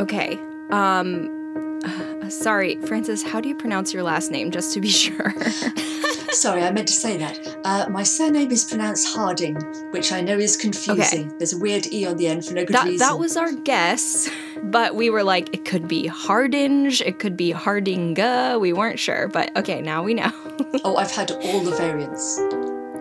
Okay. Um, uh, sorry, Frances. How do you pronounce your last name, just to be sure? Sorry, I meant to say that. Uh, my surname is pronounced Harding, which I know is confusing. Okay. There's a weird E on the end for no good that reason. that was our guess, but we were like, it could be Hardinge, it could be Hardinga. We weren't sure, but okay, now we know. Oh, I've had all the variants.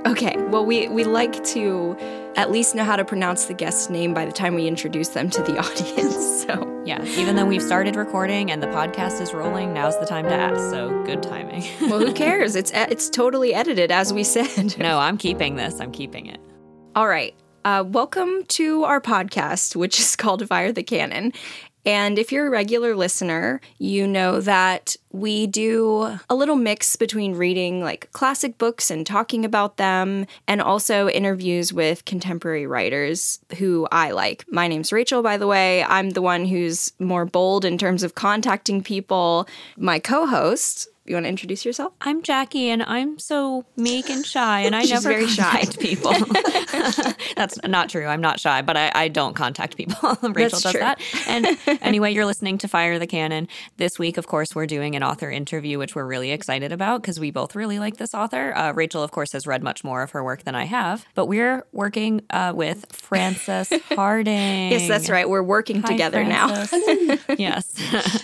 okay. Well, we we like to at least know how to pronounce the guest's name by the time we introduce them to the audience. So Yeah, even though we've started recording and the podcast is rolling, now's the time to ask. So good timing. well, who cares? It's it's totally edited, as we said. no, I'm keeping this. I'm keeping it. All right. Uh, welcome to our podcast, which is called Fire the Cannon. And if you're a regular listener, you know that we do a little mix between reading like classic books and talking about them, and also interviews with contemporary writers who I like. My name's Rachel, by the way. I'm the one who's more bold in terms of contacting people. My co host, you want to introduce yourself? I'm Jackie, and I'm so meek and shy, and I She's never very shy. contact people. That's not true. I'm not shy, but I, I don't contact people. Rachel That's does true. that. And anyway, you're listening to Fire the Cannon. This week, of course, we're doing an author interview, which we're really excited about because we both really like this author. Uh, Rachel, of course, has read much more of her work than I have, but we're working uh, with Frances Hardinge. Yes, that's right. We're working Hi, together now. Yes.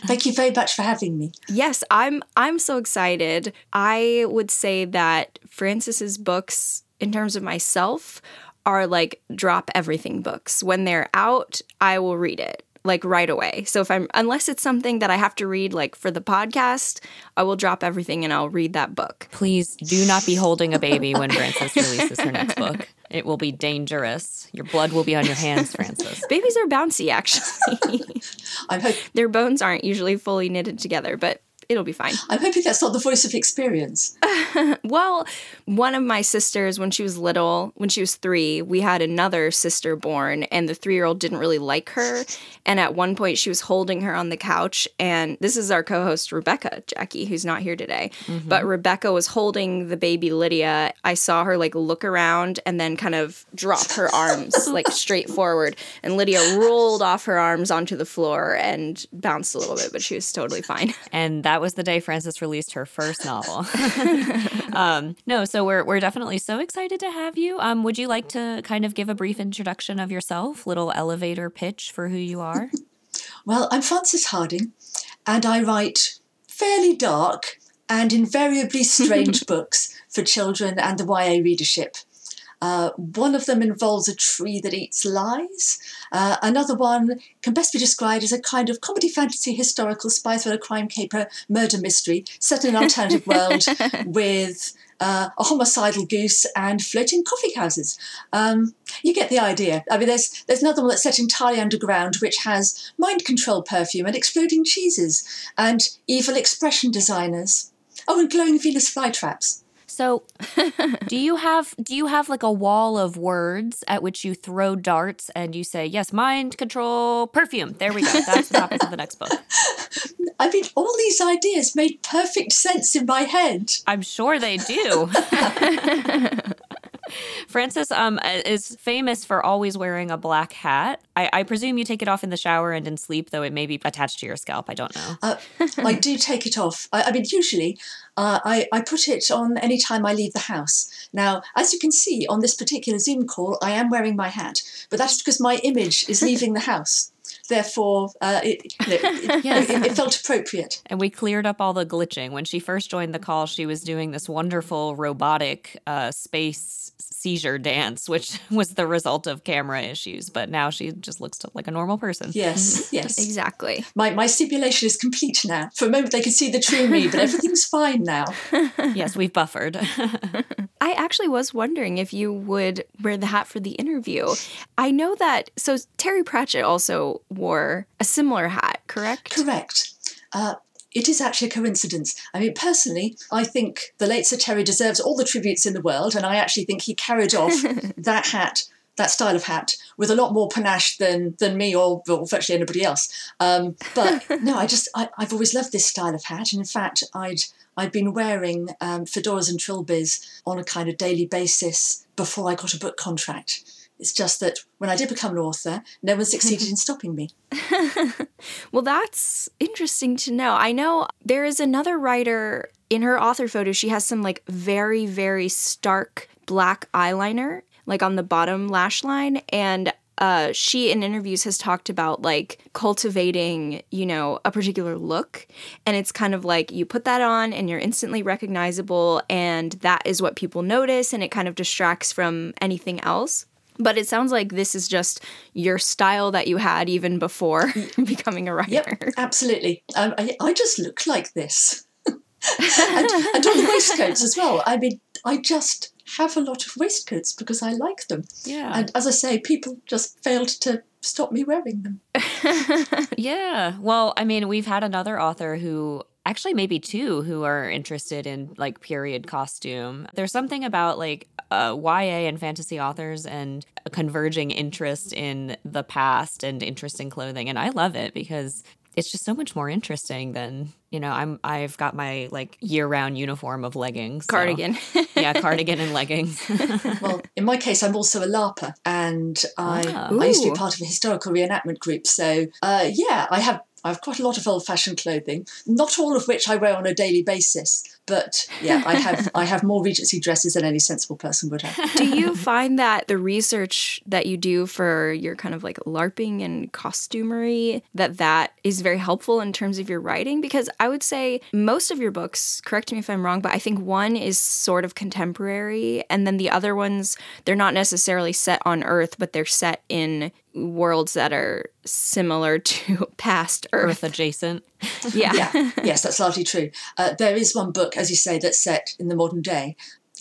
Thank you very much for having me. Yes, I'm I'm so excited. I would say that Frances's books in terms of myself are like drop everything books. When they're out, I will read it like right away. So if I'm unless it's something that I have to read like for the podcast, I will drop everything and I'll read that book. Please do not be holding a baby when Frances releases her next book. It will be dangerous. Your blood will be on your hands, Frances. Babies are bouncy actually. I'm, hope- Their bones aren't usually fully knitted together, but it'll be fine. I'm hoping that's not the voice of experience. Well, one of my sisters, when she was little, when she was three, we had another sister born, and the three year old didn't really like her. And at one point, she was holding her on the couch. And this is our co host, Rebecca, Jackie, who's not here today. Mm-hmm. But Rebecca was holding the baby Lydia. I saw her like look around and then kind of drop her arms like straight forward. And Lydia rolled off her arms onto the floor and bounced a little bit, but she was totally fine. And that was the day Frances released her first novel. um, no, so we're we're definitely so excited to have you. Um, would you like to kind of give a brief introduction of yourself, little elevator pitch for who you are? Well, I'm Frances Hardinge, and I write fairly dark and invariably strange books for children and the YA readership. Uh, one of them involves a tree that eats lies. Uh, another one can best be described as a kind of comedy fantasy historical spy thriller crime caper murder mystery set in an alternative world with uh, a homicidal goose and floating coffee houses. Um, you get the idea. I mean, there's there's another one that's set entirely underground, which has mind control perfume and exploding cheeses and evil expression designers. Oh, and glowing Venus flytraps. So, do you have do you have like a wall of words at which you throw darts and you say, "Yes, mind control, perfume." There we go. That's the topic of the next book. I mean, all these ideas made perfect sense in my head. I'm sure they do. Frances um, is famous for always wearing a black hat. I, I presume you take it off in the shower and in sleep, though it may be attached to your scalp. I don't know. Uh, I do take it off. I, I mean, usually uh, I, I put it on any time I leave the house. Now, as you can see on this particular Zoom call, I am wearing my hat, but that's because my image is leaving the house. Therefore, uh, it, you know, it, Yes. it, it felt appropriate. And we cleared up all the glitching. When she first joined the call, she was doing this wonderful robotic uh, space seizure dance, which was the result of camera issues. But now she just looks like a normal person. Yes, yes. Exactly. My, my simulation is complete now. For a moment, they could see the true me, but everything's fine now. yes, we've buffered. I actually was wondering if you would wear the hat for the interview. I know that, so Terry Pratchett also wore a similar hat, correct? Correct. Uh, it is actually a coincidence. I mean, personally, I think the late Sir Terry deserves all the tributes in the world, and I actually think he carried off that hat, that style of hat, with a lot more panache than than me or, or virtually anybody else. Um, but no, I just I, I've always loved this style of hat, and in fact, I'd I'd been wearing um, fedoras and trilbys on a kind of daily basis before I got a book contract. It's just that when I did become an author, no one succeeded in stopping me. well, that's interesting to know. I know there is another writer in her author photo, she has some like very, very stark black eyeliner, like on the bottom lash line. And uh, she in interviews has talked about like cultivating, you know, a particular look. And it's kind of like you put that on and you're instantly recognizable, and that is what people notice, and it kind of distracts from anything else. But it sounds like this is just your style that you had even before becoming a writer. Yep, absolutely. Um, I, I just look like this. and, and all the waistcoats as well. I mean, I just have a lot of waistcoats because I like them. Yeah. And as I say, people just failed to stop me wearing them. yeah. Well, I mean, we've had another author who actually maybe two who are interested in like period costume. There's something about like uh, YA and fantasy authors and a converging interest in the past and interest in clothing. And I love it because it's just so much more interesting than you know i'm i've got my like year-round uniform of leggings so. cardigan yeah cardigan and leggings well in my case i'm also a larper and i oh. i used to be part of a historical reenactment group so uh, yeah i have I have quite a lot of old-fashioned clothing, not all of which I wear on a daily basis. But yeah, I have I have more Regency dresses than any sensible person would have. Do you find that the research that you do for your kind of like LARPing and costumery that that is very helpful in terms of your writing? Because I would say most of your books, correct me if I'm wrong, but I think one is sort of contemporary, and then the other ones they're not necessarily set on Earth, but they're set in worlds that are similar to past Earth, Earth adjacent. Yeah. yeah. Yes, that's largely true. Uh, there is one book, as you say, that's set in the modern day.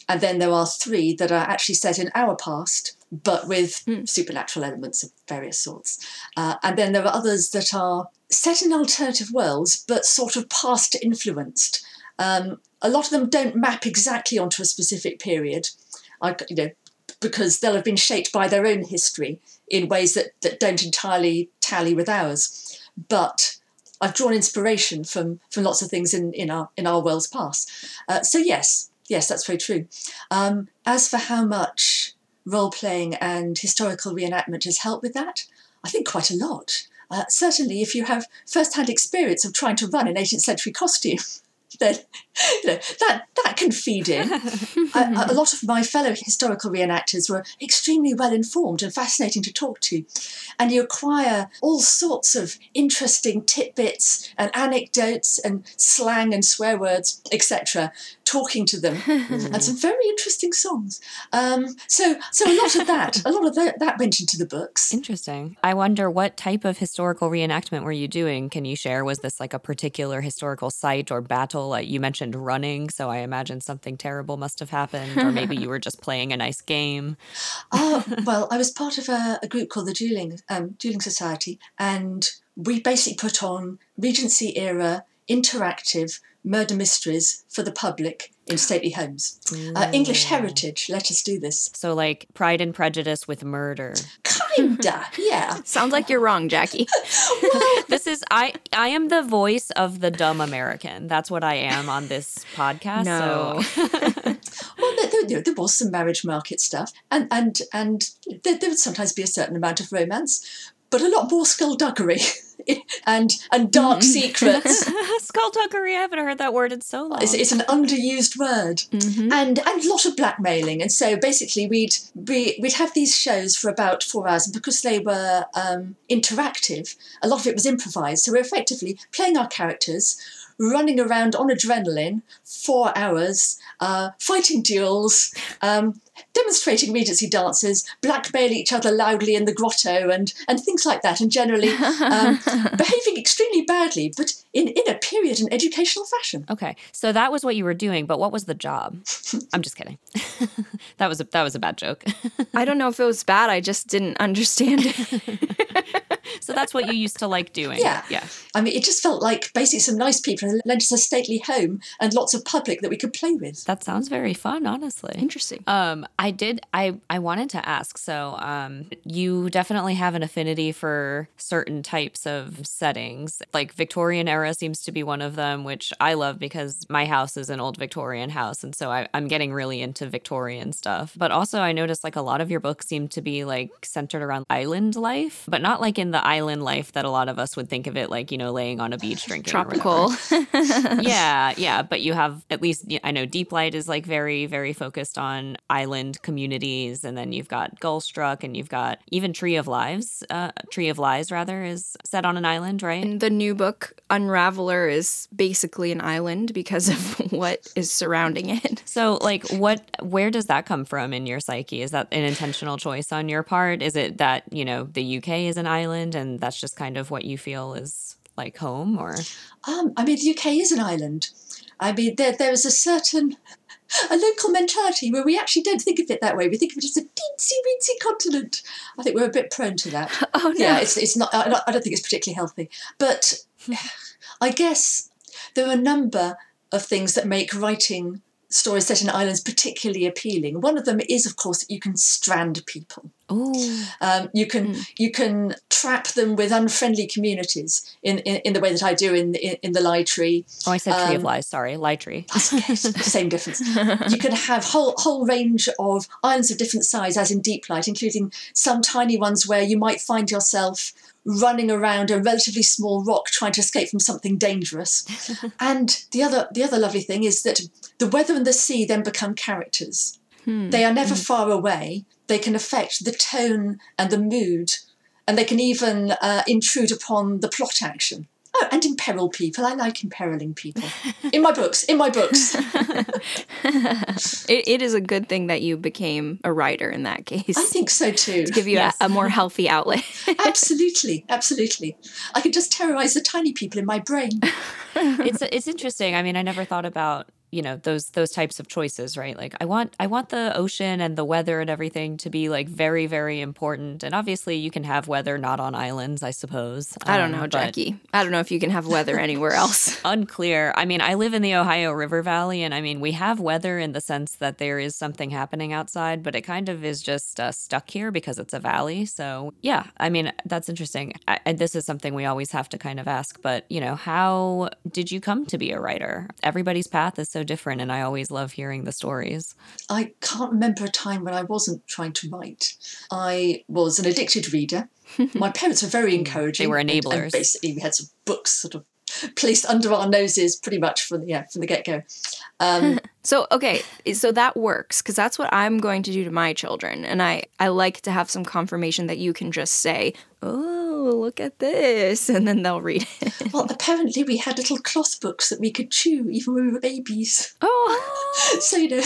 And then there are three that are actually set in our past, but with mm. supernatural elements of various sorts. Uh, and then there are others that are set in alternative worlds, but sort of past influenced. Um, a lot of them don't map exactly onto a specific period. I, you know, because they'll have been shaped by their own history in ways that, that don't entirely tally with ours. But I've drawn inspiration from from lots of things in, in our in our world's past. Uh, so yes, yes, that's very true. Um, as for how much role playing and historical reenactment has helped with that, I think quite a lot. Uh, certainly, if you have first hand experience of trying to run an 18th century costume, then you know, that that can feed in. a lot of my fellow historical reenactors were extremely well informed and fascinating to talk to, and you acquire all sorts of interesting tidbits and anecdotes and slang and swear words, etc. Talking to them, and some very interesting songs. Um, so, so a lot of that, a lot of that, that went into the books. Interesting. I wonder what type of historical reenactment were you doing? Can you share? Was this like a particular historical site or battle? Like you mentioned running, so I imagine something terrible must have happened, or maybe you were just playing a nice game. Oh well, I was part of a, a group called the Dueling um, Dueling Society, and we basically put on Regency era interactive murder mysteries for the public in stately homes. Uh, English heritage, let us do this. So, like Pride and Prejudice with murder. Kinda, yeah. Sounds like you're wrong, Jackie. well, this is I. I am the voice of the dumb American. That's what I am on this podcast. No. So. well, there, there, there, was some marriage market stuff, and and and there, there would sometimes be a certain amount of romance, but a lot more skullduggery. and and dark secrets. Skullduggery, I haven't heard that word in so long. It's, it's an underused word, mm-hmm. and and a lot of blackmailing. And so basically, we'd we, we'd have these shows for about four hours, and because they were um, interactive, a lot of it was improvised. So we're effectively playing our characters running around on adrenaline, four hours, uh, fighting duels, um, demonstrating Regency dances, blackmail each other loudly in the grotto, and, and things like that, and generally um, behaving extremely badly, but in, in a period and educational fashion. Okay, so that was what you were doing, but what was the job? I'm just kidding. that was a, that was a bad joke. I don't know if it was bad. I just didn't understand it. so that's what you used to like doing. Yeah. Yeah. I mean, it just felt like basically some nice people and lent us a stately home and lots of public that we could play with. That sounds very fun, honestly. Interesting. Um, I did. I I wanted to ask. So, um, you definitely have an affinity for certain types of settings. Like Victorian era seems to be one of them, which I love because my house is an old Victorian house, and so I, I'm getting really into Victorian stuff. But also, I noticed like a lot of your books seem to be like centered around island life, but not like in the island life that a lot of us would think of it, like you know, laying on a beach drinking. Tropical. yeah, yeah, but you have at least I know Deeplight is like very very focused on island communities, and then you've got Gullstruck, and you've got even Tree of Lives, uh, Tree of Lies rather is set on an island, right? And the new book, Unraveller, is basically an island because of what is surrounding it. So, like, what, where does that come from in your psyche? Is that an intentional choice on your part? Is it that, you know, the UK is an island and that's just kind of what you feel is like home or? Um, I mean, the UK is an island. I mean, there, there is a certain a local mentality where we actually don't think of it that way. We think of it as a teensy weensy continent. I think we're a bit prone to that. Oh, no. Yeah, it's, it's not, I don't I don't think it's particularly healthy. But I guess there are a number of things that make writing stories set in islands particularly appealing. One of them is, of course, that you can strand people. Oh, Um, you can you can trap them with unfriendly communities in, in, in the way that I do in in, in the Lie Tree. oh, I said Tree of Um, Lies. Sorry, Lie Tree. Okay, same difference. You can have whole whole range of islands of different size, as in Deeplight, including some tiny ones where you might find yourself running around a relatively small rock trying to escape from something dangerous. and the other the other lovely thing is that the weather and the sea then become characters. They are never far away. They can affect the tone and the mood, and they can even uh, intrude upon the plot action. Oh, and imperil people. I like imperiling people. In my books, in my books. It, it is a good thing that you became a writer in that case. I think so too. To give you Yes. a, a more healthy outlet. absolutely, absolutely. I could just terrorize the tiny people in my brain. it's it's interesting. I mean, I never thought about you know those those types of choices, right? Like I want I want the ocean and the weather and everything to be like very very important. And obviously, you can have weather not on islands, I suppose. I don't Um, know, Jackie. I don't know if you can have weather anywhere else. Unclear. I mean, I live in the Ohio River Valley, and I mean, we have weather in the sense that there is something happening outside, but it kind of is just uh, stuck here because it's a valley. So, yeah, I mean, that's interesting. I, and this is something we always have to kind of ask, but, you know, how did you come to be a writer? Everybody's path is so different, and I always love hearing the stories. I can't remember a time when I wasn't trying to write. I was an addicted reader. My parents were very hmm. encouraging. They were and- and enablers. basically, we had some books sort of placed under our noses pretty much from the, yeah, from the get go. Um, So okay, so that works because that's what I'm going to do to my children, and I I like to have some confirmation that you can just say, "Oh, look at this," and then they'll read it. well, apparently, we had little cloth books that we could chew even when we were babies. Oh, So, you know,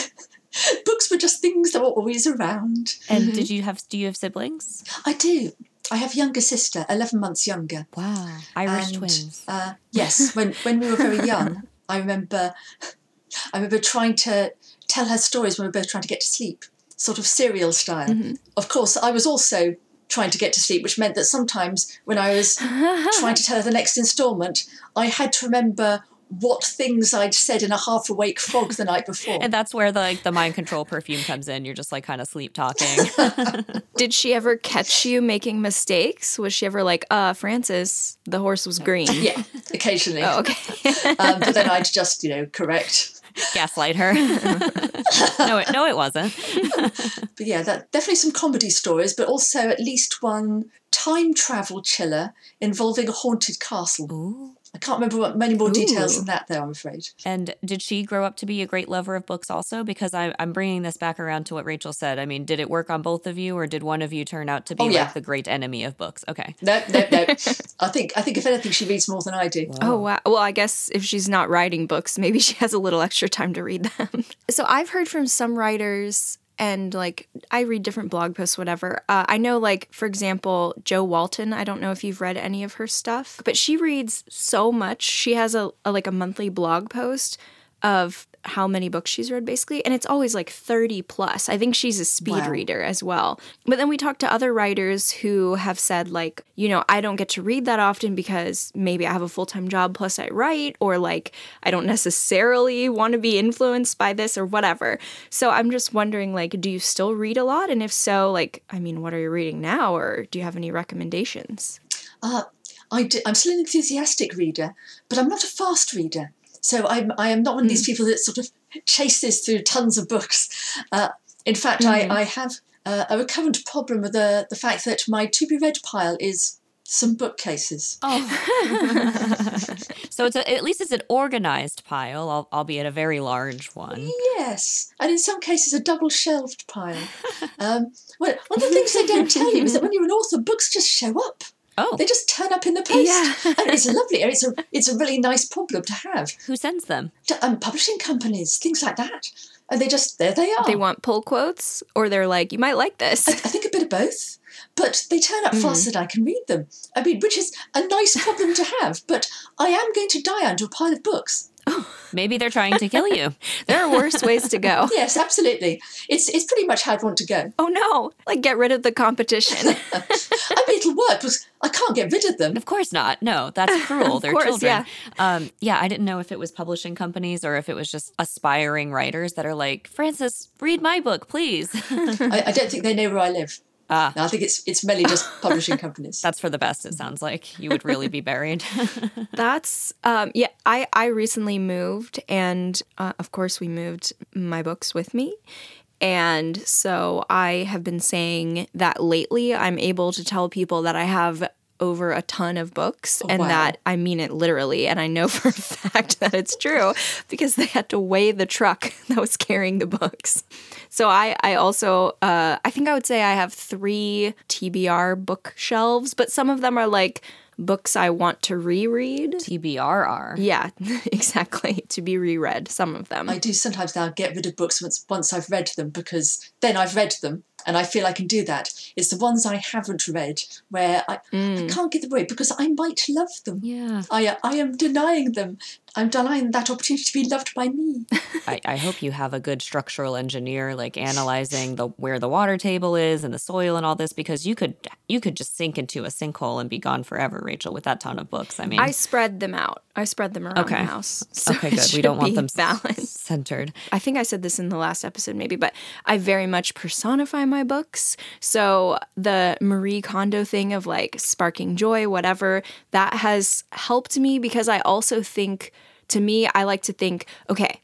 books were just things that were always around. And did you have, do you have siblings? I do. I have a younger sister, 11 months younger. Wow. Irish And, twins. Uh, yes, when when we were very young, I remember, I remember trying to tell her stories when we were both trying to get to sleep, sort of serial style. Of course, I was also trying to get to sleep, which meant that sometimes when I was trying to tell her the next instalment, I had to remember what things I'd said in a half awake fog the night before. And that's where the like the mind control perfume comes in. You're just like kind of sleep talking. did she ever catch you making mistakes? Was she ever like, "Uh, Frances, the horse was green"? yeah, occasionally. Oh, okay. Um, but then I'd just, you know, correct. Gaslight her. no, it, no, it wasn't. But yeah, that definitely some comedy stories, but also at least one time travel chiller involving a haunted castle. Ooh. I can't remember what many more details Ooh. than that, though. I'm afraid. And did she grow up to be a great lover of books also? Because I, I'm bringing this back around to what Rachel said. I mean, did it work on both of you, or did one of you turn out to be Oh, yeah. like the great enemy of books? Okay. No, no, no. I think I think if anything, she reads more than I do. Oh wow. Well, I guess if she's not writing books, maybe she has a little extra time to read them. so I've heard from some writers and like I read different blog posts whatever. Uh, I know like for example, Jo Walton, I don't know if you've read any of her stuff, but she reads so much. She has a, a like a monthly blog post of how many books she's read basically. And it's always like 30 plus. I think she's a speed Wow. reader as well. But then we talked to other writers who have said like you know i don't get to read that often because maybe i have a full-time job plus i write or like i don't necessarily want to be influenced by this or whatever. So i'm just wondering like do you still read a lot? And if so like i mean what are you reading now? Or do you have any recommendations? Uh, I do, I'm still an enthusiastic reader, but I'm not a fast reader. So I'm, I am not one of these people that sort of chases through tons of books. Uh, in fact, I, I have uh, a recurrent problem with the, the fact that my to be read pile is some bookcases. Oh. so it's a, at least it's an organized pile, albeit a very large one. Yes, and in some cases a double shelved pile. Um, well, one of the things they don't tell you is that when you're an author, books just show up. Oh, They just turn up in the post, Yeah. and it's lovely. It's a it's a really nice problem to have. who sends them? To- Um, publishing companies, things like that, and they just there they are. they want pull quotes or they're like you might like this I, I think a bit of both, but they turn up faster than I can read them. I mean, which is a nice problem to have. But I am going to die under a pile of books. Maybe they're trying to kill you. there are worse ways to go Yes, absolutely. It's it's pretty much how I'd want to go. oh no like get rid of the competition I mean, it'll work because I can't get rid of them. Of course not. No, that's cruel. They're course, children. Um, yeah, I didn't know if it was publishing companies or if it was just aspiring writers that are like, Frances, read my book, please. I, I don't think they know where I live. Ah. No, I think it's it's mainly just publishing companies. That's for the best, it sounds like. You would really be buried. that's um yeah i i recently moved and uh, of course we moved my books with me and so i have been saying that lately i'm able to tell people that i have over a ton of books and wow. that I mean it literally and I know for a fact that it's true because they had to weigh the truck that was carrying the books. So I I also uh I think I would say I have 3 TBR bookshelves but some of them are like books I want to reread. TBRR. Yeah, exactly. To be reread, some of them. I do sometimes now get rid of books once once I've read them because then I've read them and I feel I can do that. It's the ones I haven't read where I, I mm. can't get them away because I might love them. Yeah. I, I am denying them. I'm denying that opportunity to be loved by me. I, I hope you have a good structural engineer like analyzing the where the water table is and the soil and all this because you could you could just sink into a sinkhole and be gone forever, Rachel, with that ton of books. I mean I spread them out. I spread them around Okay. the house. So Okay, good. We don't want them balanced. Centered. I think I said this in the last episode, maybe, but I very much personify my books. So the Marie Kondo thing of like sparking joy, whatever, that has helped me because I also think, to me, I like to think, okay,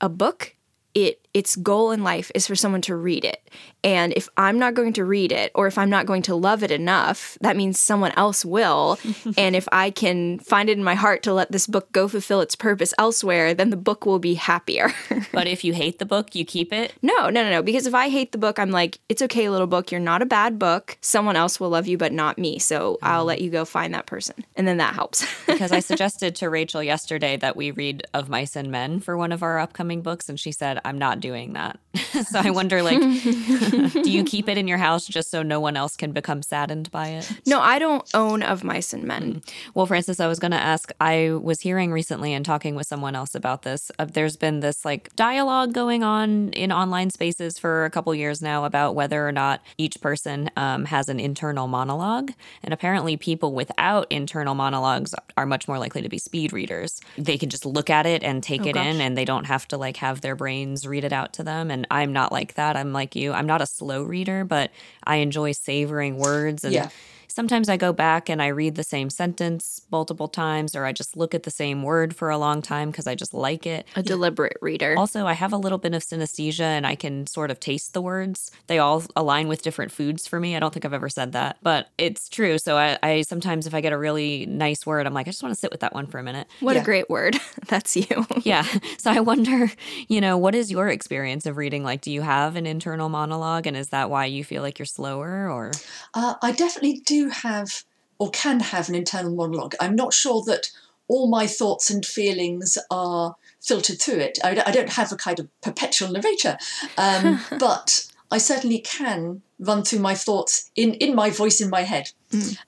a book, it its goal in life is for someone to read it. And if I'm not going to read it or if I'm not going to love it enough, that means someone else will. and if I can find it in my heart to let this book go fulfill its purpose elsewhere, then the book will be happier. But if you hate the book, you keep it. no, no, no, no. Because if I hate the book, I'm like, it's okay, little book. You're not a bad book. Someone else will love you, but not me. So I'll mm-hmm. let you go find that person. And then that helps. because I suggested to Rachel yesterday that we read Of Mice and Men for one of our upcoming books, and she said, I'm not doing that. so I wonder, like, do you keep it in your house just so no one else can become saddened by it? no, I don't own Of Mice and Men. Well, Frances, I was going to ask. I was hearing recently and talking with someone else about this. Uh, there's been this like dialogue going on in online spaces for a couple years now about whether or not each person um, has an internal monologue. And apparently, people without internal monologues are much more likely to be speed readers. They can just look at it and take it gosh. in, and they don't have to like have their brains read it out to them. And I'm not like that. I'm like you. I'm not a slow reader, but I enjoy savoring words and. Yeah. Sometimes I go back and I read the same sentence multiple times, or I just look at the same word for a long time because I just like it. A deliberate reader. Also, I have a little bit of synesthesia and I can sort of taste the words. They all align with different foods for me. I don't think I've ever said that, but it's true. So I, I sometimes, if I get a really nice word, I'm like, I just want to sit with that one for a minute. what a great word. That's you. Yeah. So I wonder, you know, what is your experience of reading? Like, do you have an internal monologue? And is that why you feel like you're slower or? Uh, I definitely do have or can have an internal monologue. I'm not sure that all my thoughts and feelings are filtered through it. I, I don't have a kind of perpetual narrator, um, but I certainly can run through my thoughts in, in my voice in my head.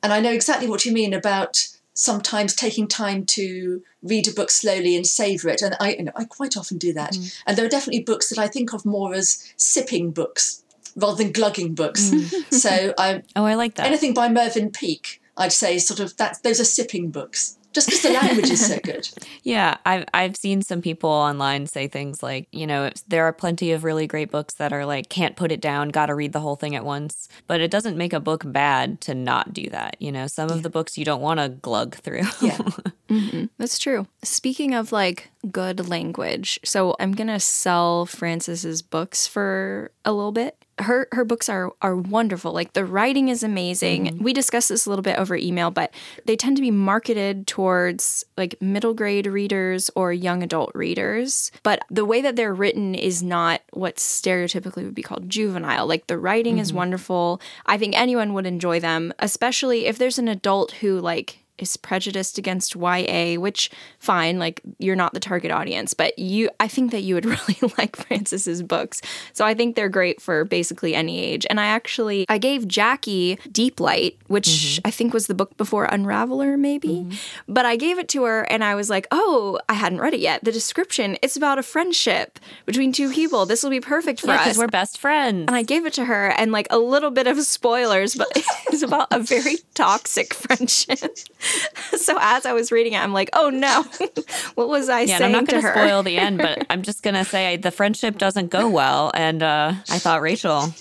And I know exactly what you mean about sometimes taking time to read a book slowly and savor it. And I, you know, I quite often do that. Mm. And there are definitely books that I think of more as sipping books rather than glugging books. Mm. so I oh, I like that. Anything by Mervyn Peake, I'd say, sort of that. Those are sipping books just because the language is so good. Yeah, I've I've seen some people online say things like, you know, there are plenty of really great books that are like can't put it down, got to read the whole thing at once. But it doesn't make a book bad to not do that. You know, some yeah. of the books you don't want to glug through. yeah, mm-hmm. that's true. Speaking of like good language, so I'm gonna sell Frances's books for a little bit her her books are are wonderful. Like the writing is amazing. Mm-hmm. We discussed this a little bit over email, but they tend to be marketed towards like middle grade readers or young adult readers. But the way that they're written is not what stereotypically would be called juvenile. Like the writing mm-hmm. is wonderful. I think anyone would enjoy them, especially if there's an adult who like is prejudiced against YA, which fine, like you're not the target audience, but you I think that you would really like Frances's books. So I think they're great for basically any age. And I actually I gave Jackie Deeplight, which mm-hmm. I think was the book before Unraveller maybe. Mm-hmm. But I gave it to her and I was like, "Oh, I hadn't read it yet. The description, it's about a friendship between two people. This will be perfect for yeah, us." we're best friends. And I gave it to her and like a little bit of spoilers, but it's about a very toxic friendship. so as I was reading it, I'm like, oh no, what was I saying? yeah, saying? I'm not going to spoil the end, but I'm just going to say the friendship doesn't go well. And uh, I thought, Rachel,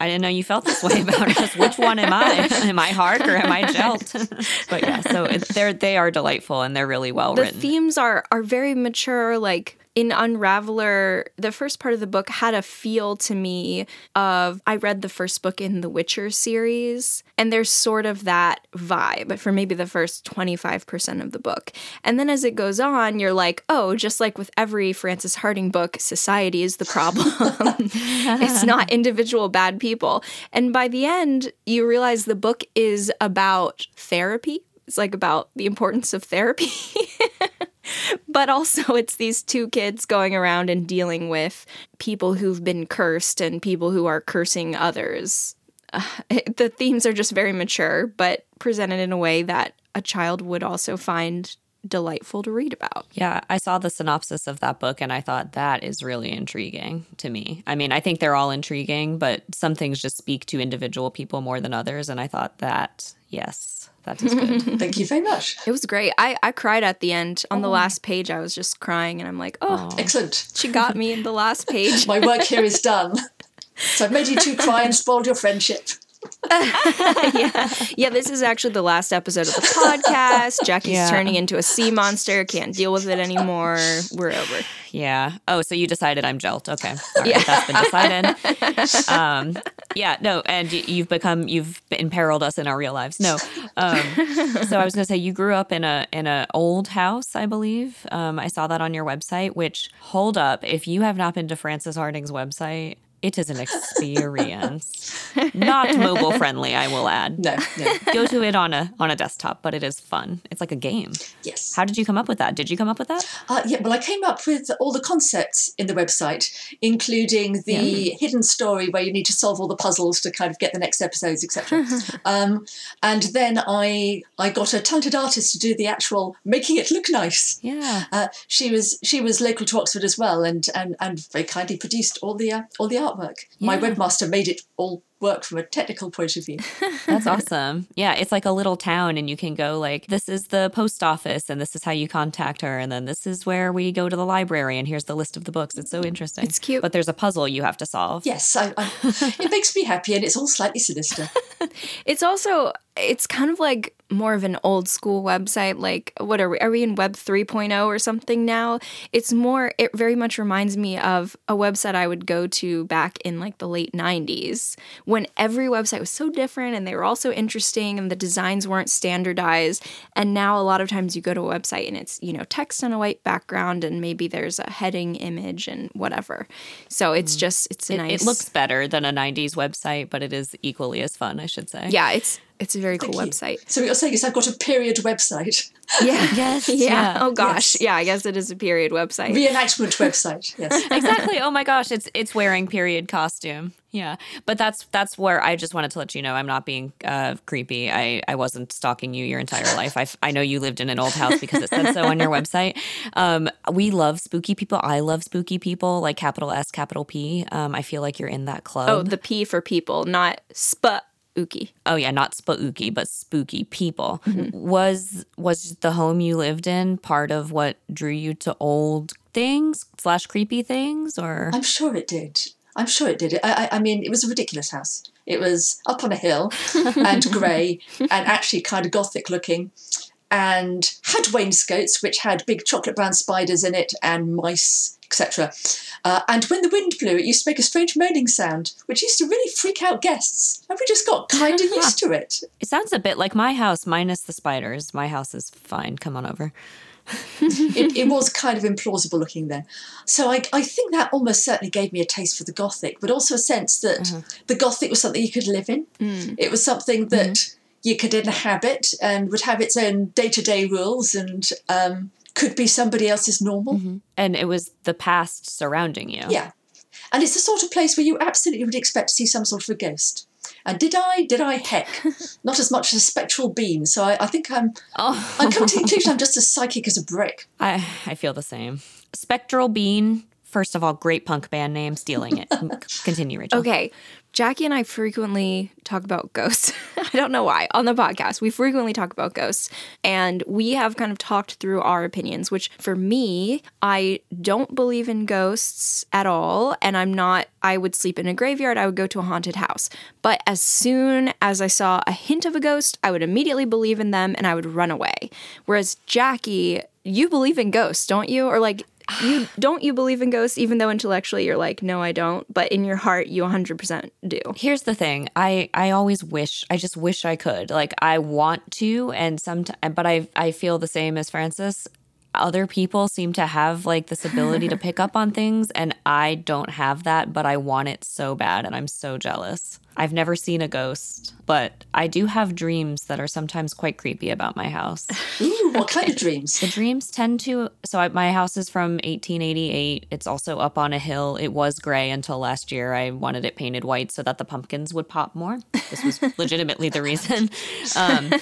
I didn't know you felt this way about us. Which one am I? Am I Hark or am I Jelt? but yeah, so they're they are delightful and they're really well the written. The themes are are very mature, like in Unraveller, the first part of the book had a feel to me of I read the first book in the Witcher series, and there's sort of that vibe for maybe the first 25% of the book. And then as it goes on, you're like, oh, just like with every Frances Hardinge book, society is the problem. it's not individual bad people. And by the end, you realize the book is about therapy. It's like about the importance of therapy. but also it's these two kids going around and dealing with people who've been cursed and people who are cursing others. Uh, it, the themes are just very mature, but presented in a way that a child would also find delightful to read about. Yeah, I saw the synopsis of that book and I thought that is really intriguing to me. I mean, I think they're all intriguing, but some things just speak to individual people more than others. And I thought that, yes, that is good. Thank you very much. It was great. I, I cried at the end. On oh. the last page, I was just crying, and I'm like, oh, oh. excellent. She got me in the last page. My work here is done. So I've made you two cry and spoiled your friendship. yeah. yeah, this is actually the last episode of the podcast. Jackie's yeah. turning into a sea monster, can't deal with it anymore. We're over. Yeah. Oh, so you decided I'm Jelt. Okay. All right, yeah. That's been decided. Um, yeah, no, and you've become you've imperiled us in our real lives. No. Um, so I was gonna say you grew up in a in an old house, I believe. Um, I saw that on your website, which hold up, if you have not been to Frances Hardinge's website, it is an experience. Not mobile friendly, I will add. No, no. Go to it on a on a desktop, but it is fun. It's like a game. Yes. How did you come up with that? Did you come up with that? Uh, yeah, well, I came up with all the concepts in the website, including the yeah. hidden story where you need to solve all the puzzles to kind of get the next episodes, etc. um, and then I I got a talented artist to do the actual making it look nice. Yeah. Uh, she was she was local to Oxford as well, and and and very kindly produced all the uh, all the art artwork. Yeah. My webmaster made it all work from a technical point of view. That's awesome. Yeah, it's like a little town, and you can go like, this is the post office, and this is how you contact her, and then this is where we go to the library, and here's the list of the books. It's so interesting. It's cute, but there's a puzzle you have to solve. Yes, I, I, it makes me happy, and it's all slightly sinister. it's also it's kind of like more of an old school website like what are we are we in web 3.0 or something now? It's more it very much reminds me of a website i would go to back in like the late 90s when every website was so different and they were all so interesting and the designs weren't standardized. And now a lot of times you go to a website and it's you know text on a white background and maybe there's a heading image and whatever. So it's mm. just it's it, nice. it looks better than a 90s website but it is equally as fun i should say. Yeah it's it's a very Thank cool you. website. So what you're saying is I've got a period website. Yeah. yes. Yeah. yeah. Oh gosh. Yes. Yeah. I guess it is a period website. Reenactment website. Yes. exactly. Oh my gosh. It's it's wearing period costume. Yeah, but that's that's where I just wanted to let you know I'm not being uh, creepy. I, I wasn't stalking you your entire life. I, I know you lived in an old house because it said so on your website. Um, we love spooky people. I love spooky people, like capital S, capital P. Um, I feel like you're in that club. Oh, the P for people, not spooky. Oh yeah, not spooky, but spooky people. Mm-hmm. Was was the home you lived in part of what drew you to old things slash creepy things, or I'm sure it did. I'm sure it did. I, I, I mean, it was a ridiculous house. It was up on a hill and grey and actually kind of gothic looking and had wainscots which had big chocolate brown spiders in it and mice, etc. Uh, and when the wind blew, it used to make a strange moaning sound, which used to really freak out guests. And we just got kind of used to it. it sounds a bit like my house minus the spiders. My house is fine. Come on over. it, it was kind of implausible looking then. So I, I think that almost certainly gave me a taste for the Gothic, but also a sense that uh-huh. the Gothic was something you could live in. Mm. It was something that mm-hmm. You could inhabit and would have its own day to day rules and um, could be somebody else's normal. And it was the past surrounding you. Yeah. And it's the sort of place where you absolutely would expect to see some sort of a ghost. And did I? Did I? Heck, not as much as a spectral beam. So I, I think I'm. Oh, I'm coming to the conclusion I'm just as psychic as a brick. I I feel the same. Spectral Bean. First of all, great punk band name. Stealing it. Continue, Rachel. Okay. Jackie and I frequently talk about ghosts. I don't know why. On the podcast, we frequently talk about ghosts. And we have kind of talked through our opinions, which for me, I don't believe in ghosts at all. And I'm not, I would sleep in a graveyard, I would go to a haunted house. But as soon as I saw a hint of a ghost, I would immediately believe in them and I would run away. Whereas Jackie, you believe in ghosts, don't you? Or like, you don't you believe in ghosts even though intellectually you're like no i don't but in your heart you 100% do Here's the thing. I I always wish. I just wish I could. Like I want to, and sometimes, but I I feel the same as Frances. Other people seem to have like this ability to pick up on things, and I don't have that. But I want it so bad, and I'm so jealous. I've never seen a ghost, but I do have dreams that are sometimes quite creepy about my house. Ooh, what kind of dreams? The dreams tend to. So I, my house is from 1888. It's also up on a hill. It was gray until last year. I wanted it painted white so that the pumpkins would pop more. This was legitimately the reason. Um,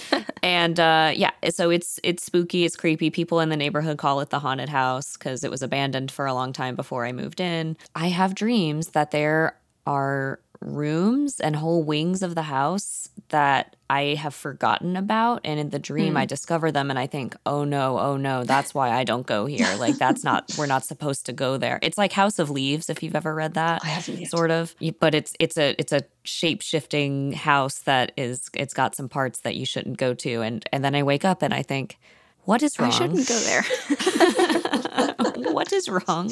and uh, yeah, so it's it's spooky. It's creepy. People in the neighborhood call it the haunted house because it was abandoned for a long time before I moved in. I have dreams that there are rooms and whole wings of the house that I have forgotten about. And in the dream, I hmm. discover them and I think, oh no, oh no, that's why I don't go here. Like, that's not, we're not supposed to go there. It's like House of Leaves, if you've ever read that. I haven't yet. Sort of. But it's, it's a, it's a shape shifting house that is, it's got some parts that you shouldn't go to. And, and then I wake up and I think, what is wrong? i shouldn't go there what is wrong?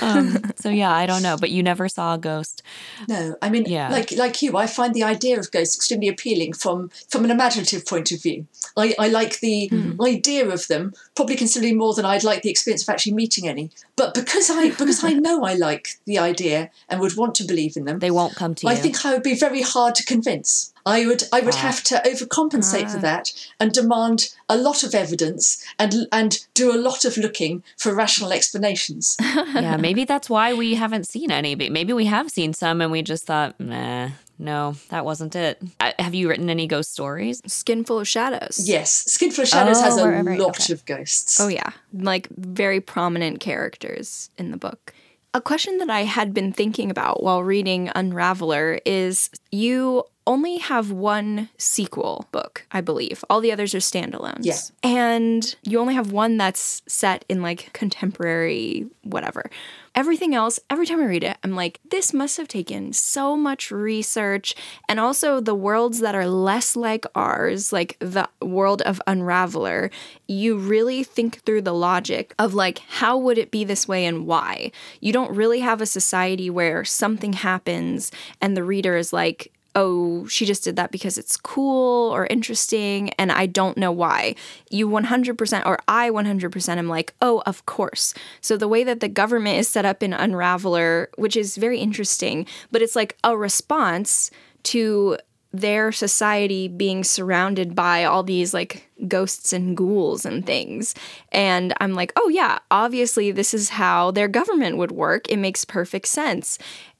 Um, so yeah, I don't know. But you never saw a ghost. No, I mean, Yeah. like like you, I find the idea of ghosts extremely appealing from from an imaginative point of view. I, I like the Hmm. idea of them, probably considerably more than I'd like the experience of actually meeting any. But because I because I know I like the idea and would want to believe in them, They won't come to you. I think I would be very hard to convince. I would I would Ah. have to overcompensate for that and demand a lot of evidence and and do a lot of looking for rational explanations. yeah, maybe that's why we haven't seen any. But maybe we have seen some, and we just thought, nah, no, that wasn't it. Uh, have you written any ghost stories? Skinful of shadows yes, Skinful of Shadows has Oh, a right, right, lot okay. of ghosts. Oh, yeah. Like very prominent characters in the book. A question that I had been thinking about while reading Unraveller is you only have one sequel book, I believe. All the others are standalones. Yeah. And you only have one that's set in like contemporary whatever. Everything else, every time I read it, I'm like, this must have taken so much research. And also the worlds that are less like ours, like the world of Unraveller, you really think through the logic of like, how would it be this way and why? You don't really have a society where something happens and the reader is like, oh, she just did that because it's cool or interesting, and I don't know why. You 100%, or I 100% am like, oh, of course. So the way that the government is set up in Unraveller, which is very interesting, but it's like a response to their society being surrounded by all these like ghosts and ghouls and things. And I'm like, oh, yeah, obviously, this is how their government would work. It makes perfect sense.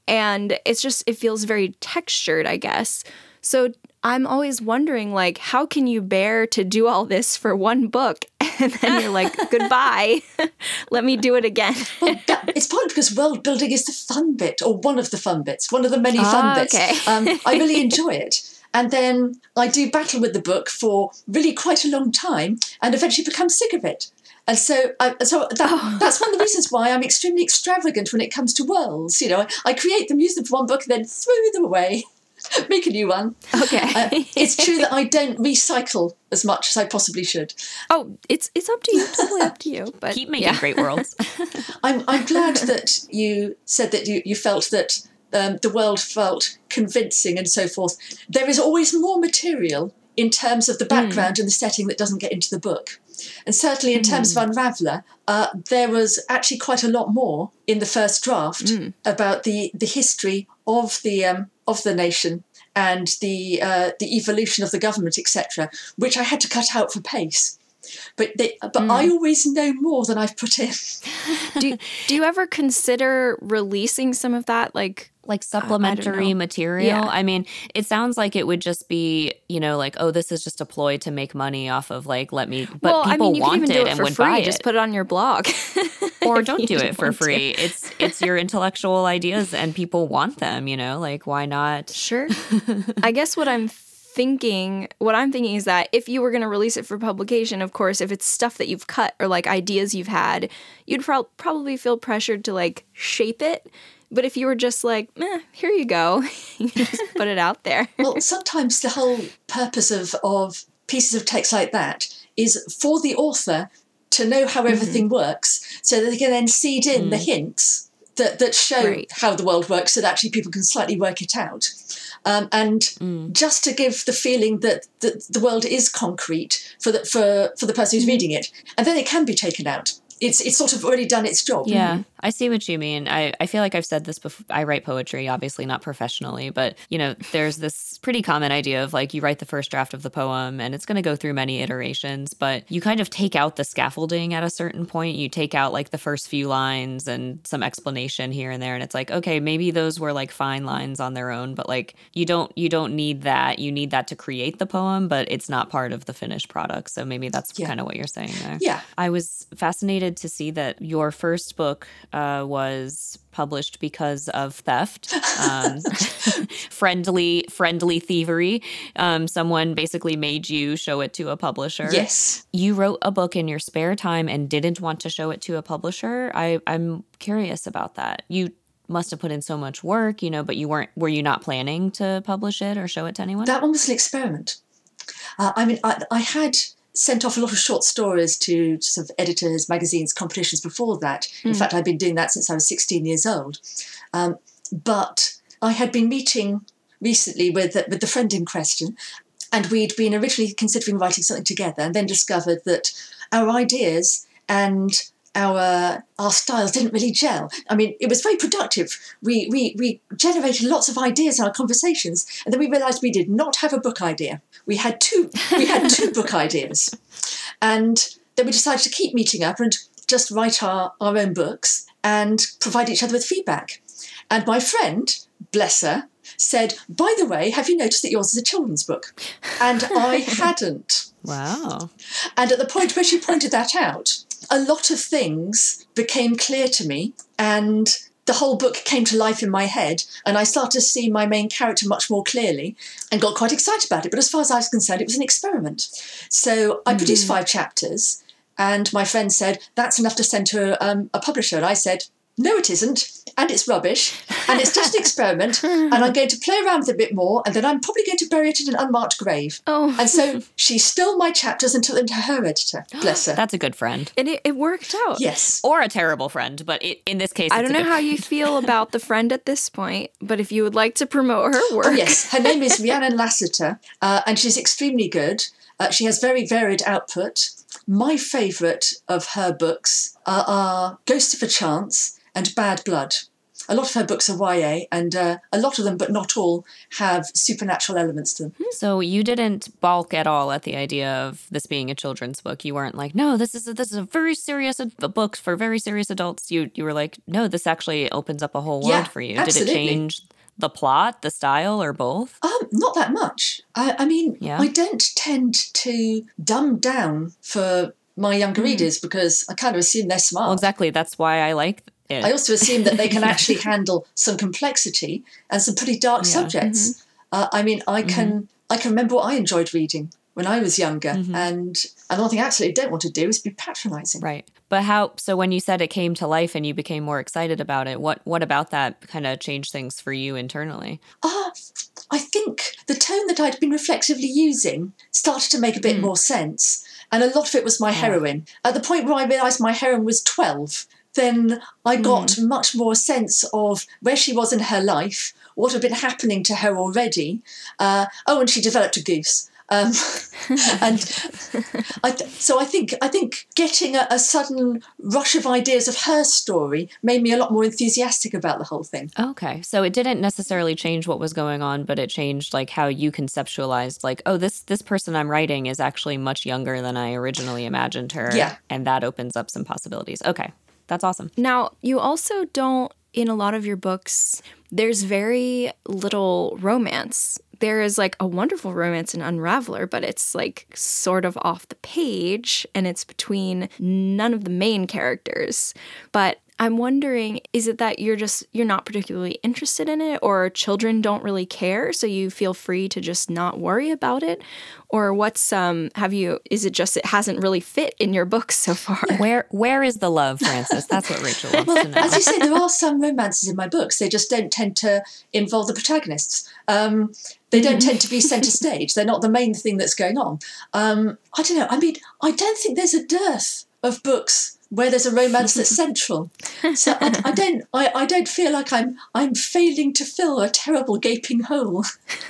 And it's just it feels very textured, I guess. So I'm always wondering like how can you bear to do all this for one book and then you're like goodbye. Let me do it again. well, that, it's partly because world building is the fun bit or one of the fun bits, one of the many fun Ah, bits. um, I really enjoy it. And then I do battle with the book for really quite a long time and eventually become sick of it. And so, I, so that, Oh. that's one of the reasons why I'm extremely extravagant when it comes to worlds. You know, I, I create them, use them for one book, and then throw them away, make a new one. Okay. Uh, it's true that I don't recycle as much as I possibly should. oh, it's it's up to you. Totally up to you. But Keep making yeah. great worlds. I'm, I'm glad that you said that you, you felt that um, the world felt convincing and so forth. There is always more material in terms of the background and the setting that doesn't get into the book. And certainly in terms of Unraveller, uh, there was actually quite a lot more in the first draft about the, the history of the um, of the nation and the uh, the evolution of the government, etc., which I had to cut out for pace. But they, but I mm. always know more than I've put in. do do you ever consider releasing some of that like like I don't supplementary material. Yeah. I mean, it sounds like it would just be, you know, like, oh, this is just a ploy to make money off of like, let me, but well, people I mean, want even it, do it and for would free. buy Just put it on your blog, or don't do it for want to. free. It's it's your intellectual ideas, and people want them. You know, like why not? Sure. I guess what I'm thinking, what I'm thinking is that if you were going to release it for publication, of course, if it's stuff that you've cut or like ideas you've had, you'd prob- probably feel pressured to like shape it. But if you were just like, eh, here you go, you can just put it out there. well, sometimes the whole purpose of, of pieces of text like that is for the author to know how everything works so that they can then seed in the hints that, that show Right. how the world works so that actually people can slightly work it out. Um, and just to give the feeling that, that the world is concrete for the, for, for the person who's reading it. And then it can be taken out. It's, it's sort of already done its job. Yeah, I see what you mean. I, I feel like I've said this before. I write poetry, obviously not professionally, but you know, there's this pretty common idea of like you write the first draft of the poem and it's going to go through many iterations, but you kind of take out the scaffolding at a certain point. You take out like the first few lines and some explanation here and there and it's like, okay, maybe those were like fine lines on their own, but like you don't you don't need that. You need that to create the poem, but it's not part of the finished product. So maybe that's Yeah. kind of what you're saying there. Yeah. I was fascinated to see that your first book uh, was published because of theft, um, friendly friendly thievery. Um, someone basically made you show it to a publisher. Yes. You wrote a book in your spare time and didn't want to show it to a publisher. I, I'm curious about that. You must have put in so much work, you know, but you weren't. Were you not planning to publish it or show it to anyone? That one was an experiment. Uh, I mean, I, I had sent off a lot of short stories to sort of editors, magazines, competitions before that. In fact, I've been doing that since I was 16 years old. Um, but I had been meeting recently with, with the friend in question, and we'd been originally considering writing something together and then discovered that our ideas and our our styles didn't really gel. I mean, it was very productive. We we we generated lots of ideas in our conversations, and then we realised we did not have a book idea. We had two we had two book ideas, and then we decided to keep meeting up and just write our, our own books and provide each other with feedback. And my friend, bless her, said, "By the way, have you noticed that yours is a children's book?" And I hadn't. wow. And at the point where she pointed that out, a lot of things became clear to me, and the whole book came to life in my head. And I started to see my main character much more clearly and got quite excited about it. But as far as I was concerned, it was an experiment. So I produced five chapters, and my friend said, That's enough to send to um, a publisher. And I said, no, it isn't. And it's rubbish. And it's just an experiment. And I'm going to play around with it a bit more. And then I'm probably going to bury it in an unmarked grave. Oh, And so she stole my chapters and took them to her editor. Bless her. That's a good friend. and it, it worked out. yes. Or a terrible friend, but it, in this case, I don't a know good how you feel about the friend at this point, but if you would like to promote her work, Oh, yes. Her name is Rhiannon Lassiter, uh, and she's extremely good. Uh, she has very varied output. My favourite of her books are, are Ghost of a Chance and Bad Blood. a lot of her books are YA, and uh, a lot of them, but not all, have supernatural elements to them. So you didn't balk at all at the idea of this being a children's book. You weren't like, no, this is a, this is a very serious book for very serious adults. You you were like, no, this actually opens up a whole world Yeah, for you. absolutely. Did it change the plot, the style, or both? Um, not that much. I, I mean, Yeah. I don't tend to dumb down for my younger readers because I kind of assume they're smart. Well, exactly. That's why I like it. I also assume that they can actually handle some complexity and some pretty dark Yeah. subjects. Uh, I mean, I can I can remember what I enjoyed reading when I was younger, Mhm. and and one thing I absolutely don't want to do is be patronising. Right. But how so when you said it came to life and you became more excited about it, what what about that kind of changed things for you internally? Ah, I think the tone that I'd been reflexively using started to make a bit Mm. more sense. And a lot of it was my Yeah. heroine. At the point where I realised my heroine was 12, then I got much more sense of where she was in her life, what had been happening to her already. Uh, oh, and she developed a goose. Um, and I th- so I think I think getting a, a sudden rush of ideas of her story made me a lot more enthusiastic about the whole thing. Okay. So it didn't necessarily change what was going on, but it changed like how you conceptualized like, oh, this this person I'm writing is actually much younger than I originally imagined her. Yeah. And that opens up some possibilities. Okay. That's awesome. Now, you also don't, in a lot of your books, there's very little romance. There is like a wonderful romance in Unraveller, but it's like sort of off the page and it's between none of the main characters. But I'm wondering is it that you're just you're not particularly interested in it or children don't really care so you feel free to just not worry about it or what's um have you is it just it hasn't really fit in your books so far? Where where is the love, Frances? That's what Rachel wants to know. As you say, there are some romances in my books. They just don't tend to involve the protagonists. Um, they don't tend to be centre stage. They're not the main thing that's going on. Um, I don't know. I mean, I don't think there's a dearth of books where there's a romance that's central. So I, I don't. I, I don't feel like I'm I'm failing to fill a terrible gaping hole.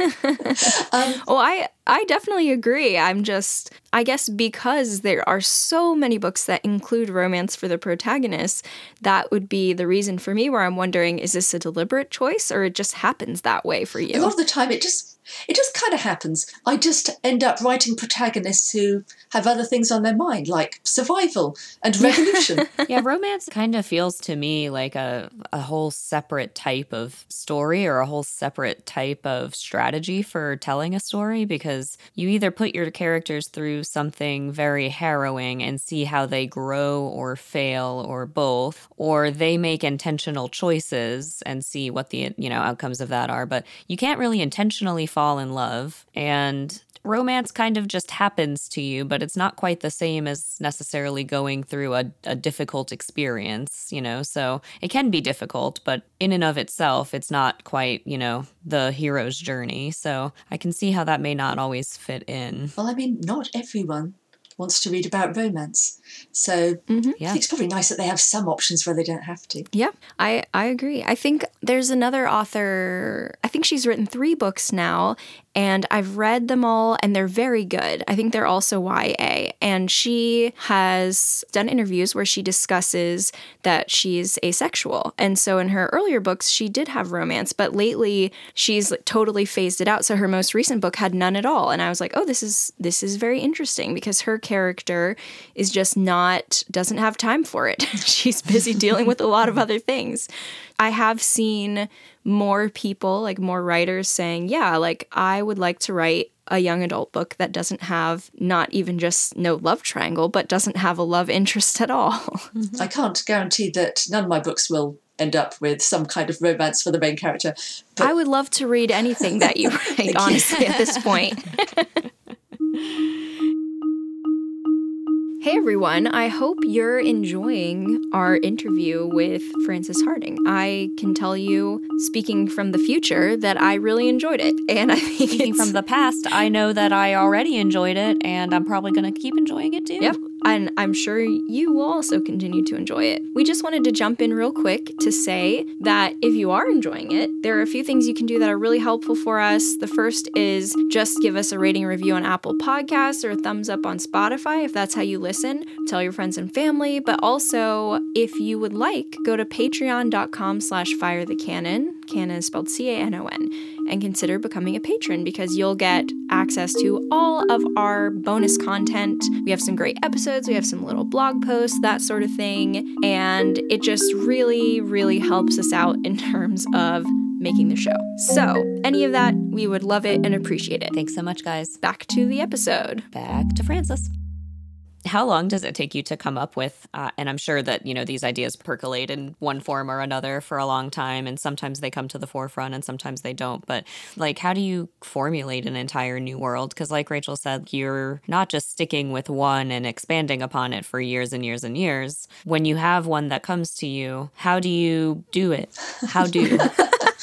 um, Oh, I I definitely agree. I'm just I guess because there are so many books that include romance for the protagonist, that would be the reason for me where I'm wondering is this a deliberate choice or it just happens that way for you? a lot of the time, it just it just kind of happens. I just end up writing protagonists who have other things on their mind, like survival and revolution. yeah, romance kind of feels to me like a, a whole separate type of story or a whole separate type of strategy for telling a story because you either put your characters through something very harrowing and see how they grow or fail or both, or they make intentional choices and see what the you know outcomes of that are. But you can't really intentionally fall in love and romance kind of just happens to you, but it's not quite the same as necessarily going through a, a difficult experience, you know? So it can be difficult, but in and of itself, it's not quite, you know, the hero's journey. So I can see how that may not always fit in. Well, I mean, not everyone wants to read about romance. So I Yeah. think it's probably nice that they have some options where they don't have to. Yeah, I, I agree. I think there's another author, I think she's written three books now, and I've read them all, and they're very good. I think they're also YA. And she has done interviews where she discusses that she's asexual. And so in her earlier books, she did have romance, but lately she's totally phased it out. So her most recent book had none at all. And I was like, oh, this is this is very interesting because her character is just not doesn't have time for it. she's busy dealing with a lot of other things. I have seen more people, like more writers saying, yeah, like I would like to write a young adult book that doesn't have not even just no love triangle, but doesn't have a love interest at all. Mm-hmm. I can't guarantee that none of my books will end up with some kind of romance for the main character. But I would love to read anything that you write, honestly, at this point. Hey everyone, I hope you're enjoying our interview with Frances Hardinge. I can tell you, speaking from the future, that I really enjoyed it. And I think Speaking from the past, I know that I already enjoyed it and I'm probably going to keep enjoying it too. Yep. And I'm sure you will also continue to enjoy it. We just wanted to jump in real quick to say that if you are enjoying it, there are a few things you can do that are really helpful for us. The first is just give us a rating review on Apple Podcasts or a thumbs up on Spotify if that's how you listen. Tell your friends and family, but also if you would like, go to patreon.com slash fire the canon. Canon is spelled C-A-N-O-N and consider becoming a patron because you'll get access to all of our bonus content. We have some great episodes, we have some little blog posts, that sort of thing. And it just really, really helps us out in terms of making the show. So, any of that, we would love it and appreciate it. Thanks so much, guys. Back to the episode. Back to Frances how long does it take you to come up with uh, and i'm sure that you know these ideas percolate in one form or another for a long time and sometimes they come to the forefront and sometimes they don't but like how do you formulate an entire new world? Because like rachel said you're not just sticking with one and expanding upon it for years and years and years. When you have one that comes to you how do you do it? How do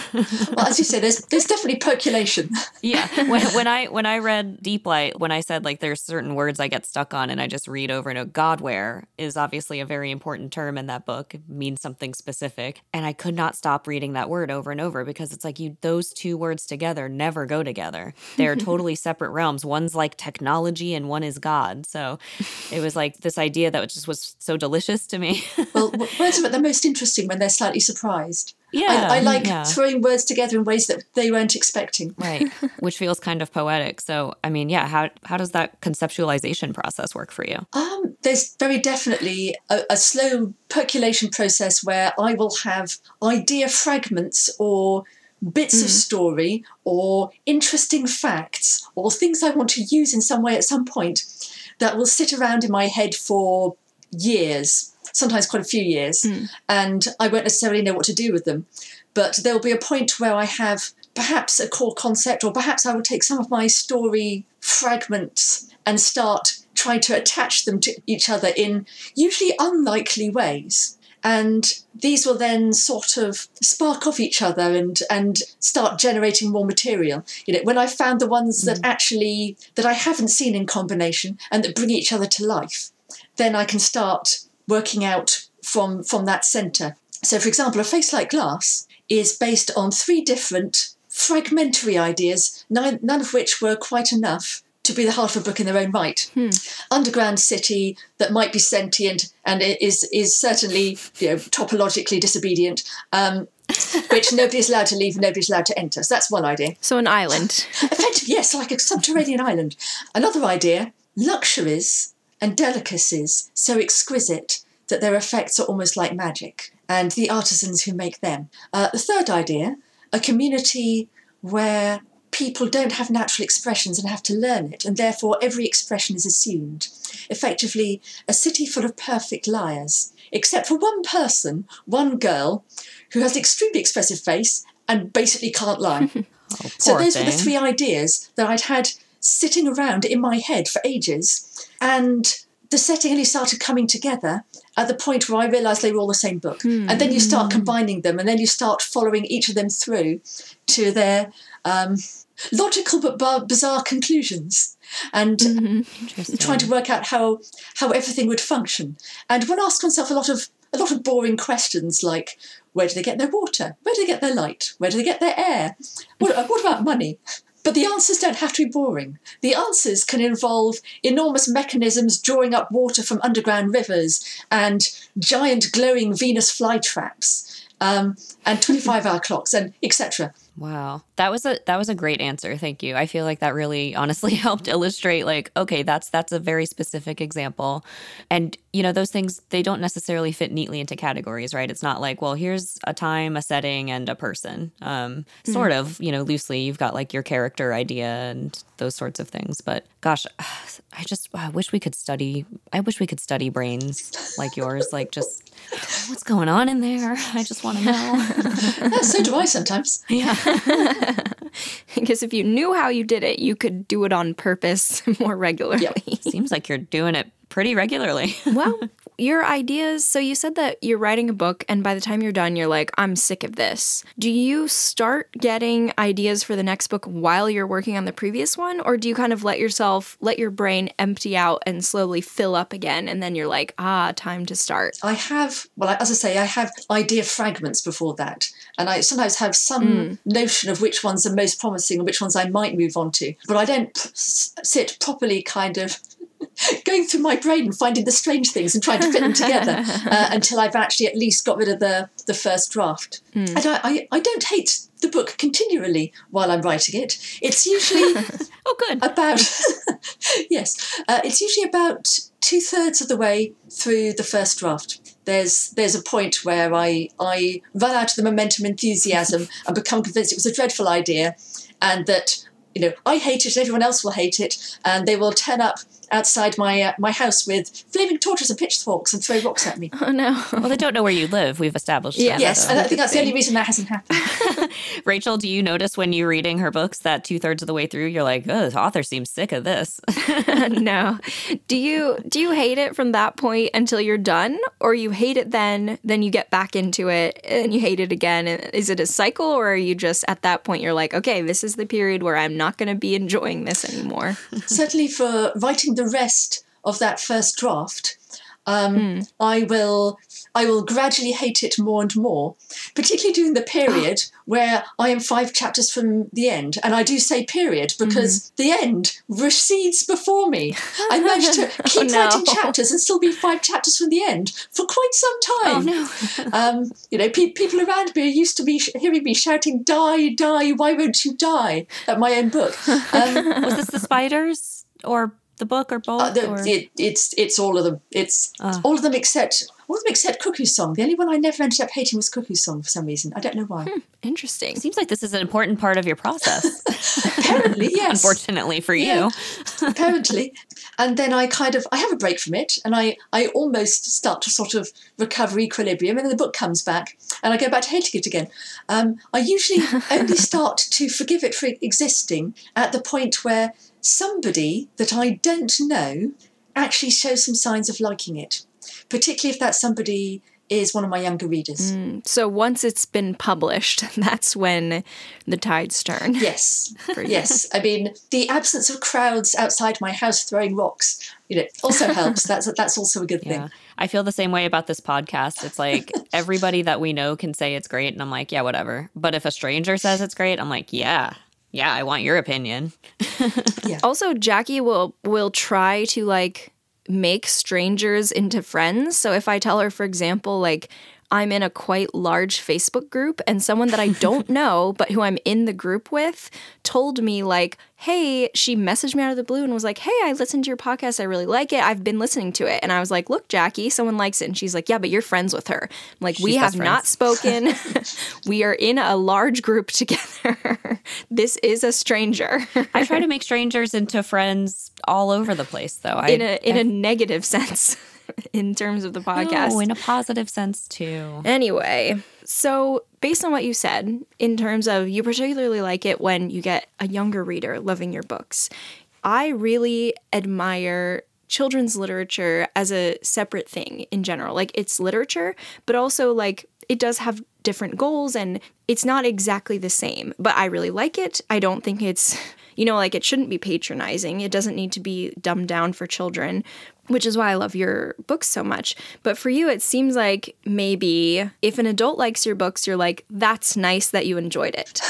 well, as you say, there's there's definitely percolation. yeah. When, when I when I read Deeplight, when I said like there's certain words I get stuck on and I just read over and over, Godware is obviously a very important term in that book. It means something specific. And I could not stop reading that word over and over because it's like you those two words together never go together. They're totally separate realms. One's like technology and one is God. So it was like this idea that just was so delicious to me. well, words are the most interesting when they're slightly surprised. Yeah. I, I like yeah. throwing words together in ways that they weren't expecting. Right. Which feels kind of poetic. So, I mean, yeah, how, how does that conceptualization process work for you? Um, there's very definitely a, a slow percolation process where I will have idea fragments or bits mm. of story or interesting facts or things I want to use in some way at some point that will sit around in my head for years sometimes quite a few years, mm. and I won't necessarily know what to do with them. But there will be a point where I have perhaps a core concept, or perhaps I will take some of my story fragments and start trying to attach them to each other in usually unlikely ways. And these will then sort of spark off each other and and start generating more material. You know, when I found the ones mm. that actually that I haven't seen in combination and that bring each other to life, then I can start working out from, from that centre. So, for example, A Face Like Glass is based on three different fragmentary ideas, none, none of which were quite enough to be the heart of a book in their own right. Hmm. Underground city that might be sentient and is is certainly you know topologically disobedient, um, which nobody's allowed to leave, nobody's allowed to enter. So that's one idea. So an island. Effectively, yes, like a subterranean island. Another idea: luxuries and delicacies so exquisite that their effects are almost like magic, and the artisans who make them. Uh, the third idea a community where people don't have natural expressions and have to learn it, and therefore every expression is assumed. Effectively, a city full of perfect liars, except for one person, one girl, who has an extremely expressive face and basically can't lie. oh, so those thing. were the three ideas that I'd had sitting around in my head for ages. And the setting only started coming together at the point where I realised they were all the same book. Mm. And then you start combining them, and then you start following each of them through to their um, logical but bizarre conclusions, and mm-hmm. trying to work out how how everything would function. And one asks oneself a lot of a lot of boring questions like, where do they get their water? Where do they get their light? Where do they get their air? What, what about money? But the answers don't have to be boring. The answers can involve enormous mechanisms drawing up water from underground rivers and giant glowing Venus flytraps um, and 25 hour clocks and etc. Wow. That was a that was a great answer. Thank you. I feel like that really honestly helped illustrate like okay, that's that's a very specific example. And you know, those things they don't necessarily fit neatly into categories, right? It's not like, well, here's a time, a setting and a person. Um mm. sort of, you know, loosely you've got like your character idea and those sorts of things. But gosh, I just I wish we could study I wish we could study brains like yours, like just what's going on in there? I just want to know. so do I sometimes. Yeah. Because if you knew how you did it, you could do it on purpose more regularly. Yep. Seems like you're doing it pretty regularly. well, your ideas. So you said that you're writing a book, and by the time you're done, you're like, I'm sick of this. Do you start getting ideas for the next book while you're working on the previous one, or do you kind of let yourself, let your brain empty out and slowly fill up again, and then you're like, ah, time to start? I have, well, as I say, I have idea fragments before that. And I sometimes have some mm. notion of which ones are most promising and which ones I might move on to. But I don't p- sit properly kind of going through my brain and finding the strange things and trying to fit them together uh, until I've actually at least got rid of the, the first draft. Mm. And I, I, I, don't hate the book continually while I'm writing it. It's usually oh good about yes, uh, it's usually about two thirds of the way through the first draft. There's there's a point where I I run out of the momentum, enthusiasm, and become convinced it was a dreadful idea, and that you know I hate it, and everyone else will hate it, and they will turn up outside my uh, my house with flaming torches and pitchforks and throw rocks at me. Oh no! well, they don't know where you live. We've established. Yeah, yes, and I think that's the only reason that hasn't happened. Rachel, do you notice when you're reading her books that two thirds of the way through, you're like, "Oh, the author seems sick of this." no. Do you do you hate it from that point until you're done, or you hate it then, then you get back into it and you hate it again? Is it a cycle, or are you just at that point you're like, okay, this is the period where I'm not going to be enjoying this anymore? Certainly, for writing the the rest of that first draft, um, mm. I will I will gradually hate it more and more, particularly during the period where I am five chapters from the end. And I do say period because mm. the end recedes before me. I managed to keep oh, no. writing chapters and still be five chapters from the end for quite some time. Oh, no. um, you know, pe- people around me are used to be sh- hearing me shouting, "Die, die! Why won't you die?" at my own book. Um, Was this the spiders or the book or both? Uh, the, or? It, it's it's all of them. It's uh. all of them except all of them except Cuckoo Song. The only one I never ended up hating was Cuckoo Song for some reason. I don't know why. Hmm, interesting. Seems like this is an important part of your process. Apparently, yes. Unfortunately for yeah. you. Apparently. And then I kind of I have a break from it and I, I almost start to sort of recover equilibrium and then the book comes back and I go back to hating it again. Um, I usually only start to forgive it for existing at the point where somebody that I don't know actually shows some signs of liking it, particularly if that somebody is one of my younger readers. Mm, so once it's been published, that's when the tides turn. Yes. yes. I mean, the absence of crowds outside my house throwing rocks, you know, also helps. That's that's also a good yeah. thing. I feel the same way about this podcast. It's like everybody that we know can say it's great and I'm like, yeah, whatever. But if a stranger says it's great, I'm like, yeah, yeah, I want your opinion. yeah. Also, Jackie will will try to like make strangers into friends. So if I tell her, for example, like I'm in a quite large Facebook group, and someone that I don't know, but who I'm in the group with, told me, like, hey, she messaged me out of the blue and was like, hey, I listened to your podcast. I really like it. I've been listening to it. And I was like, look, Jackie, someone likes it. And she's like, yeah, but you're friends with her. I'm like, She's we have friends. not spoken. we are in a large group together. this is a stranger. I try to make strangers into friends all over the place, though. I, in a in I, a negative sense. in terms of the podcast. No, in a positive sense too. Anyway, so based on what you said, in terms of you particularly like it when you get a younger reader loving your books, I really admire children's literature as a separate thing in general. Like it's literature, but also like it does have different goals and it's not exactly the same. But I really like it. I don't think it's you know, like it shouldn't be patronizing. It doesn't need to be dumbed down for children which is why I love your books so much. But for you, it seems like maybe if an adult likes your books, you're like, that's nice that you enjoyed it.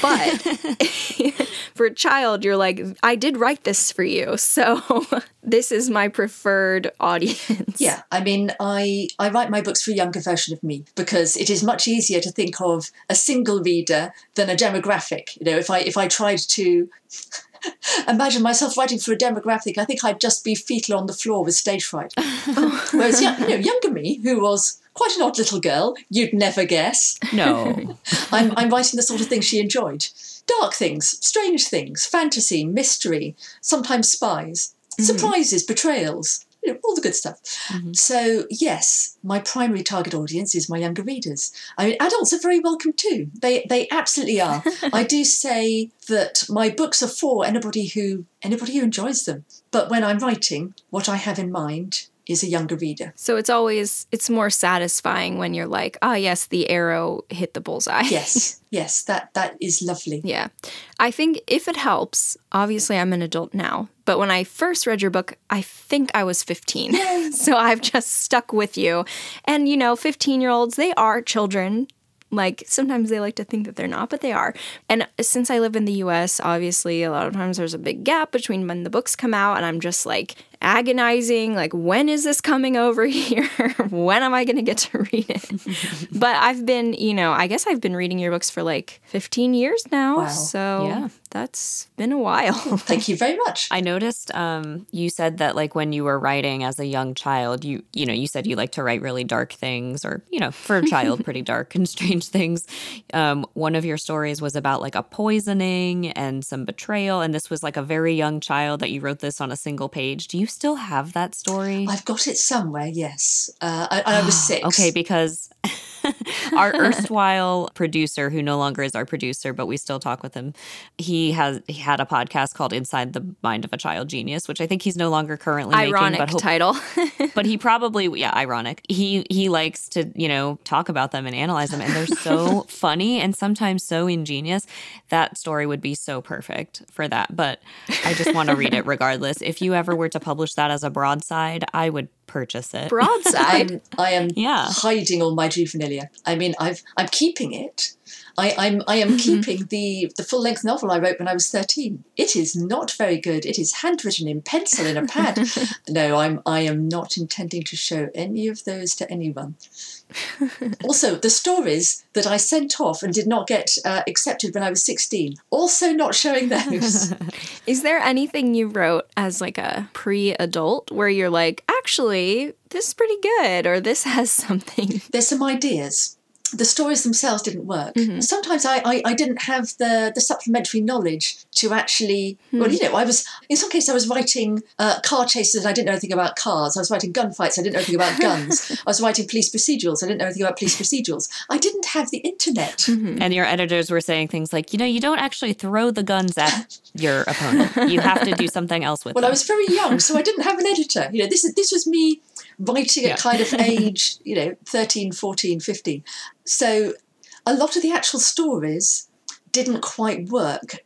but for a child, you're like, I did write this for you. So this is my preferred audience. Yeah. I mean, I, I write my books for a younger version of me because it is much easier to think of a single reader than a demographic. You know, if I if I tried to imagine myself writing for a demographic, I think I'd just be fetal on the floor with stage fright. Whereas, you know, younger me, who was quite an odd little girl, you'd never guess. No. I'm, I'm writing the sort of thing she enjoyed dark things, strange things, fantasy, mystery, sometimes spies, mm. surprises, betrayals. You know, all the good stuff. Mm-hmm. So, yes, my primary target audience is my younger readers. I mean, adults are very welcome too. They they absolutely are. I do say that my books are for anybody who anybody who enjoys them. But when I'm writing, what I have in mind is a younger reader. So it's always it's more satisfying when you're like, ah, yes, the arrow hit the bullseye. Yes, yes, that that is lovely. Yeah. I think if it helps, obviously I'm an adult now, but when I first read your book, I think I was 15. so I've just stuck with you. And you know, 15-year-olds, they are children. Like sometimes they like to think that they're not, but they are. And since I live in the US, obviously a lot of times there's a big gap between when the books come out and I'm just like agonizing like when is this coming over here? when am I going to get to read it? but I've been, you know, I guess I've been reading your books for like 15 years now. Wow. So Yeah. that's been a while. Thank you very much. I noticed um, you said that like when you were writing as a young child, you you know you said you like to write really dark things, or you know for a child, pretty dark and strange things. Um, one of your stories was about like a poisoning and some betrayal, and this was like a very young child that you wrote this on a single page. Do you still have that story? I've got it somewhere, yes. Uh, I, I was six. Okay, because our erstwhile producer, who no longer is our producer, but we still talk with him, he has he had a podcast called Inside the Mind of a Child Genius, which I think he's no longer currently Ironic making, but title. but he probably yeah ironic. He he likes to you know talk about them and analyze them and they're so funny and sometimes so ingenious. That story would be so perfect for that but i just want to read it regardless. If you ever were to publish that as a broadside i would purchase it Broadside. I'm, I am Yeah. hiding all my juvenilia. I mean, I've I'm keeping it. I, I'm I Mm-hmm. am keeping the the full length novel I wrote when I was thirteen. It is not very good. It is handwritten in pencil in a pad. no, I'm I am not intending to show any of those to anyone. also, the stories that I sent off and did not get uh, accepted when I was sixteen. Also, not showing those. Is there anything you wrote as like a pre-adult where you're like, actually, this is pretty good or this has something? there's some ideas. The stories themselves didn't work. Mm-hmm. Sometimes I, I, I didn't have the, the supplementary knowledge to actually, Hmm. well, you know, I was, in some cases, I was writing uh, car chases and I didn't know anything about cars. I was writing gunfights, I didn't know anything about guns. I was writing police procedurals, I didn't know anything about police procedurals. I didn't have the internet. Mm-hmm. and your editors were saying things like you know you don't actually throw the guns at your opponent you have to do something else with Well, them I was very young, so I didn't have an editor. You know, this is this was me writing Yeah. at kind of age, you know, 13, 14, 15. So a lot of the actual stories didn't quite work,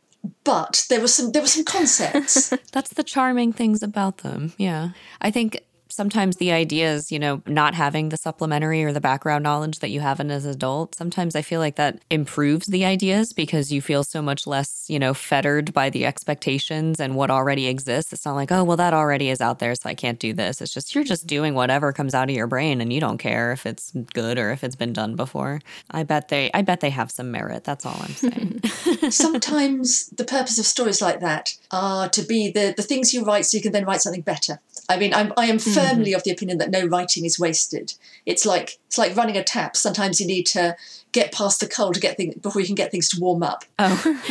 but there were some there were some concepts. That's the charming things about them. Yeah. I think sometimes the ideas, you know, not having the supplementary or the background knowledge that you have in as an adult, sometimes I feel like that improves the ideas because you feel so much less, you know, fettered by the expectations and what already exists. It's not like, oh, well, that already is out there, so I can't do this. It's just you're just doing whatever comes out of your brain and you don't care if it's good or if it's been done before. I bet they I bet they have some merit. That's all I'm saying. Sometimes the purpose of stories like that are to be the, the things you write so you can then write something better. I mean, I'm, I am firmly mm-hmm. of the opinion that no writing is wasted. It's like it's like running a tap. Sometimes you need to get past the cold to get things before you can get things to warm up. Oh,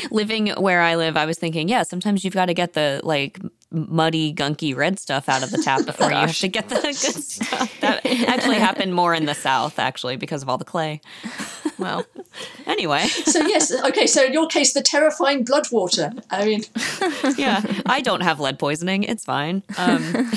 living where I live, I was thinking, yeah, sometimes you've got to get the like muddy, gunky red stuff out of the tap before you have to get the good stuff. That actually happened more in the South, actually, because of all the clay. Well, Anyway, So yes, okay. So in your case, the terrifying blood water. I mean, yeah, I don't have lead poisoning. It's fine. Um,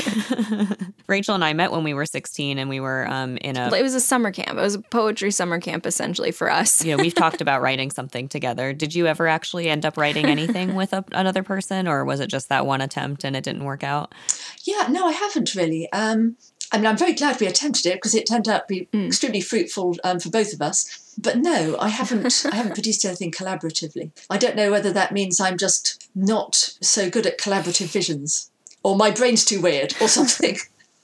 Rachel and I met when we were 16 and we were um, in a it was a summer camp. It was a poetry summer camp essentially for us. you know, we've talked about writing something together. Did you ever actually end up writing anything with a, another person, or was it just that one attempt and it didn't work out? yeah, no, I haven't really. Um, I mean, I'm very glad we attempted it because it turned out to be extremely fruitful um, for both of us. But no, I haven't. I haven't produced anything collaboratively. I don't know whether that means I'm just not so good at collaborative visions, or my brain's too weird, or something.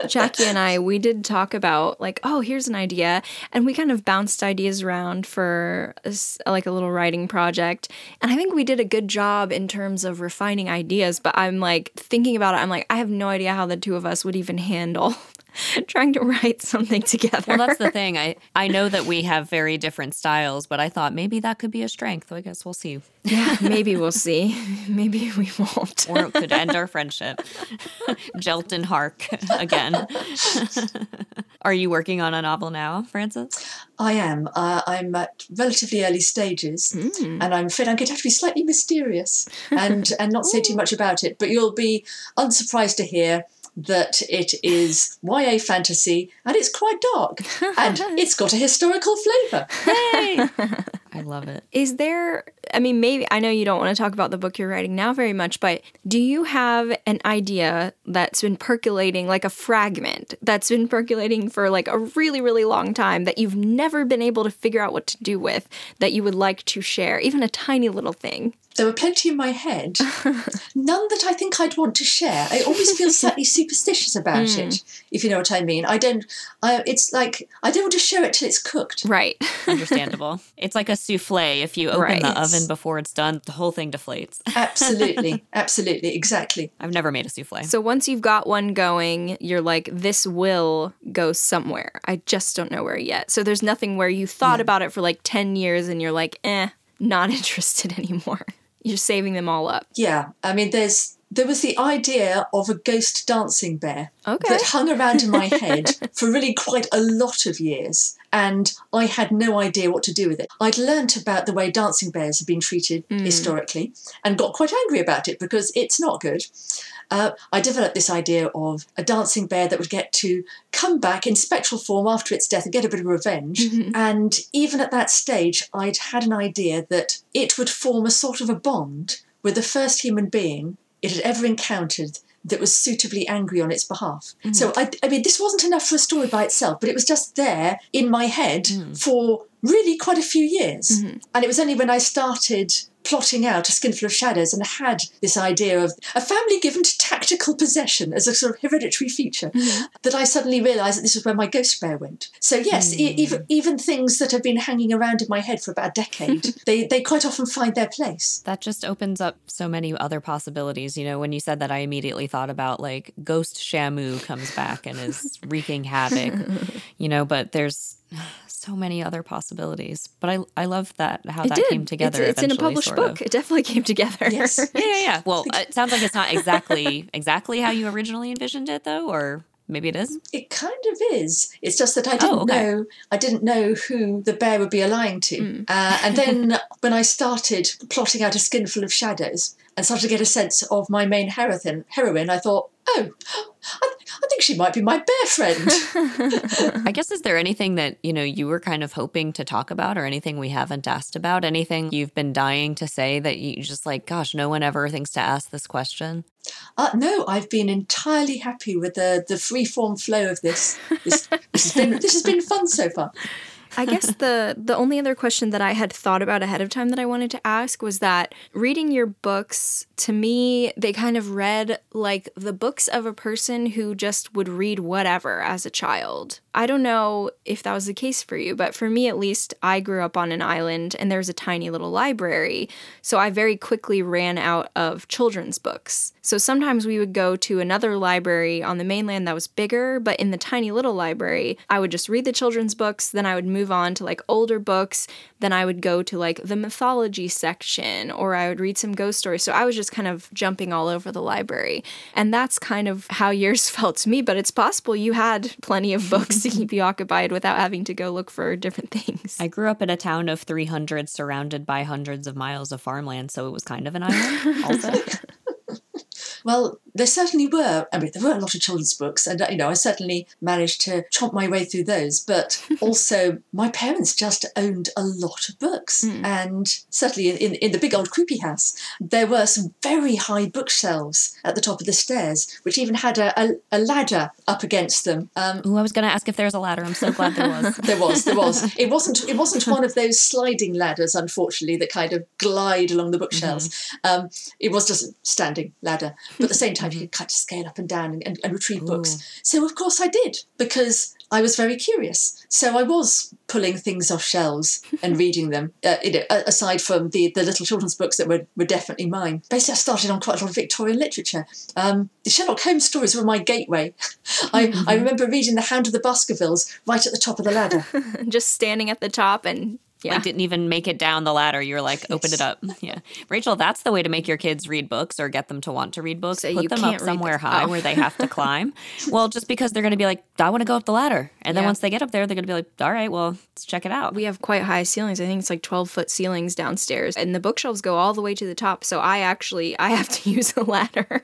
Jackie and I, we did talk about like, oh, here's an idea, and we kind of bounced ideas around for a like a little writing project. And I think we did a good job in terms of refining ideas. But I'm like thinking about it. I'm like, I have no idea how the two of us would even handle trying to write something together. Well, that's the thing. I I know that we have very different styles, but I thought maybe that could be a strength. I guess we'll see. Yeah, maybe we'll see. Maybe we won't. Or it could end our friendship. Jelt and Hark again. Are you working on a novel now, Frances? I am. Uh, I'm at relatively early stages, Mm. and I'm afraid I'm going to have to be slightly mysterious and and not say too much about it. But you'll be unsurprised to hear that it is YA fantasy and it's quite dark and it's got a historical flavour. Hey! I love it. Is there, I mean, maybe, I know you don't want to talk about the book you're writing now very much, but do you have an idea that's been percolating, like a fragment that's been percolating for like a really, really long time that you've never been able to figure out what to do with that you would like to share, even a tiny little thing? There were plenty in my head, none that I think I'd want to share. I always feel slightly superstitious about it, if you know what I mean. I don't. I, it's like I don't want to share it till it's cooked. Right. Understandable. it's like a souffle. If you open Right. the oven before it's done, the whole thing deflates. Absolutely, absolutely, exactly. I've never made a souffle. So once you've got one going, you're like, this will go somewhere. I just don't know where yet. So there's nothing where you thought about it for like 10 years and you're like, eh, not interested anymore. You're saving them all up. Yeah, I mean, there's there was the idea of a ghost dancing bear Okay. that hung around in my head for really quite a lot of years, and I had no idea what to do with it. I'd learnt about the way dancing bears have been treated mm. historically, and got quite angry about it because it's not good. Uh, I developed this idea of a dancing bear that would get to come back in spectral form after its death and get a bit of revenge. Mm-hmm. And even at that stage, I'd had an idea that it would form a sort of a bond with the first human being it had ever encountered that was suitably angry on its behalf. Mm-hmm. So, I, I mean, this wasn't enough for a story by itself, but it was just there in my head mm. for really quite a few years. Mm-hmm. And it was only when I started plotting out a skinful of shadows and had this idea of a family given to tactical possession as a sort of hereditary feature mm-hmm. that I suddenly realised that this was where my ghost bear went. So yes, e- mm. even even things that have been hanging around in my head for about a decade, they they quite often find their place. That just opens up so many other possibilities. You know, when you said that, I immediately thought about like Ghost Shamu comes back and is wreaking havoc, you know, but there's so many other possibilities. But I I love that how It that did. came together. It's, it's in a published book. of. It definitely came together. Yes. Yeah, yeah, yeah. Well, it sounds like it's not exactly exactly how you originally envisioned it, though, or maybe it is. It kind of is. It's just that I didn't Oh, okay. know. I didn't know who the bear would be aligned to. Uh, and then when I started plotting out a skinful of shadows and started to get a sense of my main heroine, heroine, I thought, oh, I, I think she might be my bear friend. I guess is there anything that you know you were kind of hoping to talk about, or anything we haven't asked about? Anything you've been dying to say that you just like, gosh, no one ever thinks to ask this question. uh, no, I've been entirely happy with the the free form flow of this. This, this has been this has been fun so far. I guess the the only other question that I had thought about ahead of time that I wanted to ask was that reading your books to me they kind of read like the books of a person who just would read whatever as a child. I don't know if that was the case for you, but for me at least, I grew up on an island and there was a tiny little library, so I very quickly ran out of children's books. So sometimes we would go to another library on the mainland that was bigger, but in the tiny little library, I would just read the children's books, then I would move on to like older books, then I would go to like the mythology section or I would read some ghost stories. So I was just kind of jumping all over the library. And that's kind of how yours felt to me, but it's possible you had plenty of books to keep you occupied without having to go look for different things. I grew up in a town of 300 surrounded by hundreds of miles of farmland, so it was kind of an island also. Well, there certainly were. I mean, there were a lot of children's books, and uh, you know, I certainly managed to chomp my way through those. But also, my parents just owned a lot of books, and certainly in, in the big old creepy house, there were some very high bookshelves at the top of the stairs, which even had a, a, a ladder up against them. Um, Ooh, I was going to ask if there was a ladder. I'm so glad there was. there was, there was. It wasn't. It wasn't one of those sliding ladders, unfortunately, that kind of glide along the bookshelves. Um, it was just a standing ladder, but at the same time, you could kind of scale up and down and, and, and retrieve books. So of course I did because I was very curious. So I was pulling things off shelves and reading them, uh, you know, aside from the, the little children's books that were, were definitely mine. Basically, I started on quite a lot of Victorian literature. Um, the Sherlock Holmes stories were my gateway. I, I remember reading The Hound of the Baskervilles right at the top of the ladder. Just standing at the top and yeah. Like didn't even make it down the ladder. You were like, open it up. Yeah. Rachel, that's the way to make your kids read books or get them to want to read books. So Put them up somewhere high oh. where they have to oh. climb. well, just because they're going to be like, I want to go up the ladder. And then yeah. once they get up there, they're going to be like, all right, well, let's check it out. We have quite high ceilings. I think it's like 12 foot ceilings downstairs. And the bookshelves go all the way to the top. So I actually, I have to use a ladder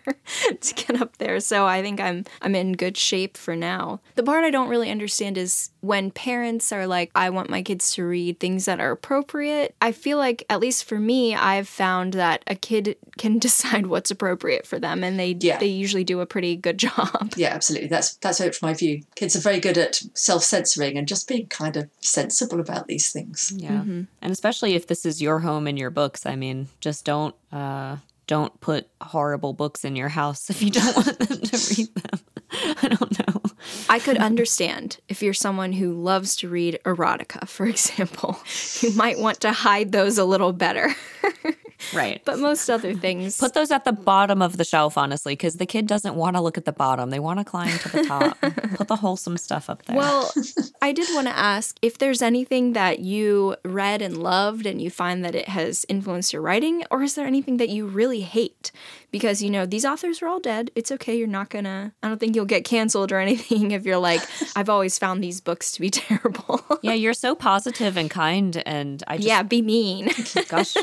to get up there. So I think I'm, I'm in good shape for now. The part I don't really understand is when parents are like, I want my kids to read things that are appropriate, I feel like, at least for me, I've found that a kid can decide what's appropriate for them and they yeah. they usually do a pretty good job. Yeah, absolutely. That's that's out my view. Kids are very good at self-censoring and just being kind of sensible about these things. Yeah. Mm-hmm. And especially if this is your home and your books, I mean, just don't uh don't put horrible books in your house if you don't want them to read them. I don't know. I could understand if you're someone who loves to read erotica, for example. You might want to hide those a little better. Right. But most other things. Put those at the bottom of the shelf, honestly, because the kid doesn't want to look at the bottom. They want to climb to the top. Put the wholesome stuff up there. Well, I did want to ask if there's anything that you read and loved and you find that it has influenced your writing, or is there anything that you really hate? Because, you know, these authors are all dead. It's okay. You're not going to, I don't think you'll get canceled or anything if you're like, I've always found these books to be terrible. yeah, you're so positive and kind. And I just. Yeah, be mean. Gosh.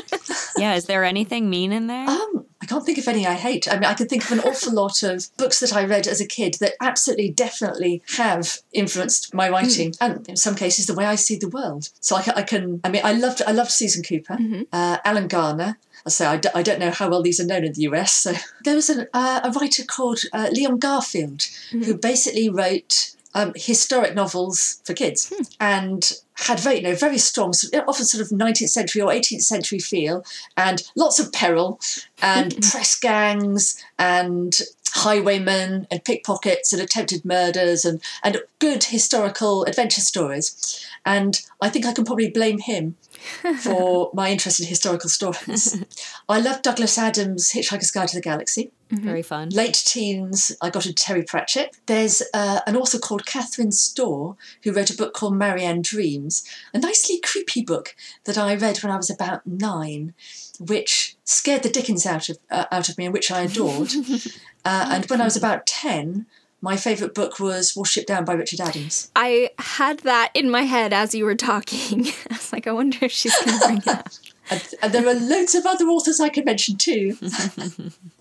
Yeah, is there anything mean in there? Um, I can't think of any I hate. I mean, I can think of an awful lot of books that I read as a kid that absolutely, definitely have influenced my writing, mm. and in some cases, the way I see the world. So I can, I, can, I mean, I loved, I loved Susan Cooper, mm-hmm. uh, Alan Garner. I say I d- I don't know how well these are known in the US. So there was an, uh, a writer called uh, Leon Garfield mm-hmm. who basically wrote um, historic novels for kids hmm. and had very, you know, very strong, often sort of 19th century or 18th century feel, and lots of peril, and press gangs, and highwaymen, and pickpockets, and attempted murders, and, and good historical adventure stories. And I think I can probably blame him for my interest in historical stories. I love Douglas Adams' Hitchhiker's Guide to the Galaxy. Mm-hmm. Very fun. Late teens, I got into Terry Pratchett. There's uh, an author called Catherine Storr who wrote a book called Marianne Dreams, a nicely creepy book that I read when I was about nine, which scared the dickens out of uh, out of me and which I adored. uh, and when I was about ten, my favourite book was Watership Down by Richard Adams. I had that in my head as you were talking. I was like, I wonder if she's going to bring it up. and, and, there are loads of other authors I could mention too.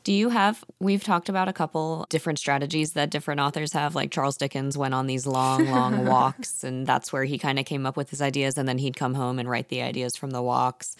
Do you have? We've talked about a couple different strategies that different authors have. Like Charles Dickens went on these long, long walks, and that's where he kind of came up with his ideas, and then he'd come home and write the ideas from the walks.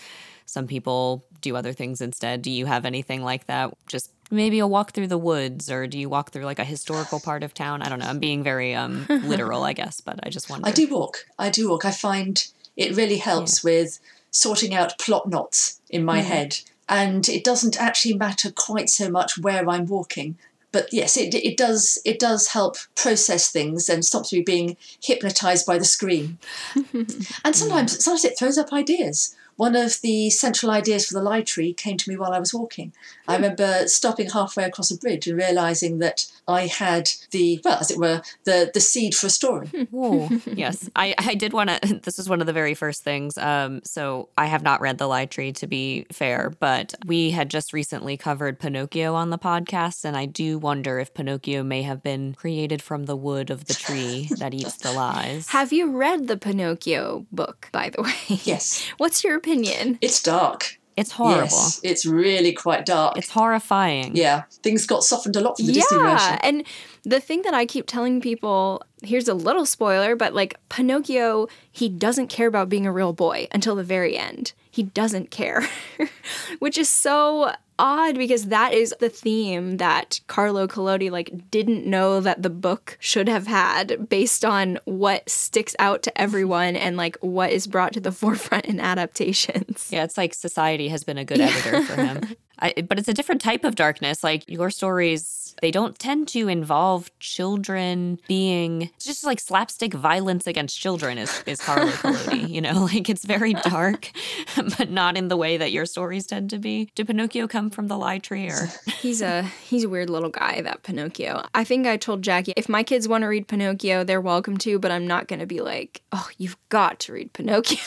Some people do other things instead. Do you have anything like that? Just maybe a walk through the woods or do you walk through like a historical part of town i don't know i'm being very um literal i guess but i just wonder i do walk i do walk i find it really helps yeah. with sorting out plot knots in my mm. head and it doesn't actually matter quite so much where i'm walking but yes it, it does it does help process things and stops me being hypnotized by the screen and sometimes sometimes it throws up ideas one of the central ideas for the library came to me while I was walking. I hmm. remember stopping halfway across a bridge and realizing that I had the, well, as it were, the the seed for a story. Hmm. yes, I, I did want to. This is one of the very first things. Um, so I have not read The Lie Tree, to be fair, but we had just recently covered Pinocchio on the podcast, and I do wonder if Pinocchio may have been created from the wood of the tree that eats the lies. Have you read the Pinocchio book, by the way? Yes. What's your opinion? It's dark. It's horrible. Yes, it's really quite dark. It's horrifying. Yeah, things got softened a lot from the yeah, Disney version. Yeah, and the thing that I keep telling people here's a little spoiler, but like Pinocchio, he doesn't care about being a real boy until the very end. He doesn't care, which is so odd because that is the theme that Carlo Collodi like didn't know that the book should have had based on what sticks out to everyone and like what is brought to the forefront in adaptations. Yeah, it's like society has been a good editor for him. I, but it's a different type of darkness. Like your stories they don't tend to involve children being it's just like slapstick violence against children is, is Carlo Collodi, you know, like it's very dark, but not in the way that your stories tend to be. Did Pinocchio come from the lie tree or? He's a he's a weird little guy, that Pinocchio. I think I told Jackie if my kids want to read Pinocchio, they're welcome to, but I'm not gonna be like, oh, you've got to read Pinocchio.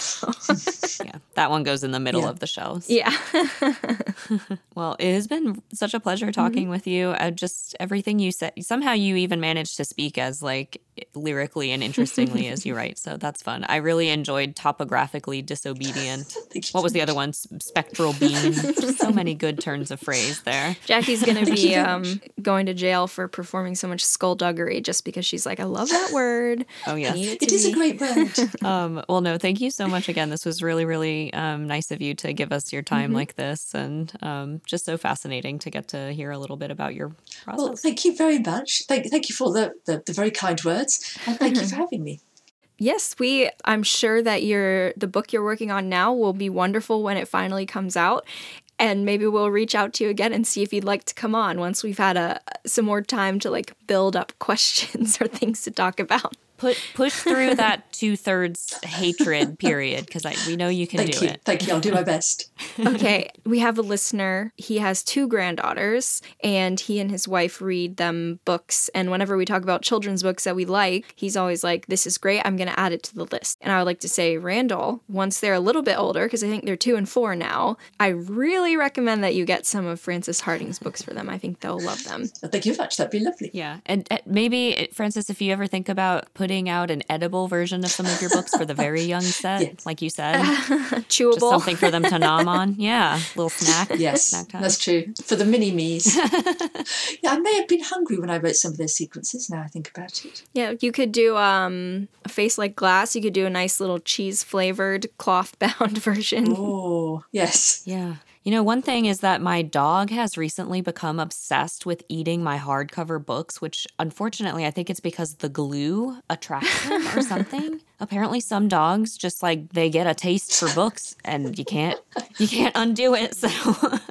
yeah, that one goes in the middle Yeah. of the shelves. yeah. Well, it has been such a pleasure talking with you. Uh, just everything you said. Somehow you even managed to speak as like lyrically and interestingly as you write. So that's fun. I really enjoyed topographically disobedient. What was the other one? Spectral beam. so many good turns of phrase there. Jackie's gonna be um, going to jail for performing so much skullduggery just because she's like, I love that word. Oh I yes. need it It to a great word. Um, well, no, thank you so much again. This was really, really um, nice of you to give us your time like this, and um, just so fascinating to get to hear a little bit about your process. Well, thank you very much. Thank, thank you for the, the, the very kind words, and thank you for having me. Yes, we I'm sure that your the book you're working on now will be wonderful when it finally comes out. And maybe we'll reach out to you again and see if you'd like to come on once we've had a some more time to like build up questions or things to talk about. Put push through that two thirds hatred period because we know you can Thank do you. it. Thank you. I'll do my best. Okay, we have a listener. He has two granddaughters, and he and his wife read them books. And whenever we talk about children's books that we like, he's always like, This is great. I'm going to add it to the list. And I would like to say, Randall, once they're a little bit older, because I think they're two and four now, I really recommend that you get some of Frances Hardinge's books for them. I think they'll love them. Thank you very much. That'd be lovely. Yeah, and uh, maybe Frances, if you ever think about putting out an edible version of some of your books for the very young set, Yes. like you said, Chewable. just something for them to nom on. Yeah, little snack. Yes, snack time. that's true. For the mini me's. yeah, I may have been hungry when I wrote some of those sequences. Now I think about it. Yeah, you could do um, a face like glass. You could do a nice little cheese flavored cloth bound version. Oh, yes. Yeah. You know, one thing is that my dog has recently become obsessed with eating my hardcover books, which unfortunately I think it's because the glue attracts him or something. Apparently some dogs just like they get a taste for books and you can't you can't undo it. So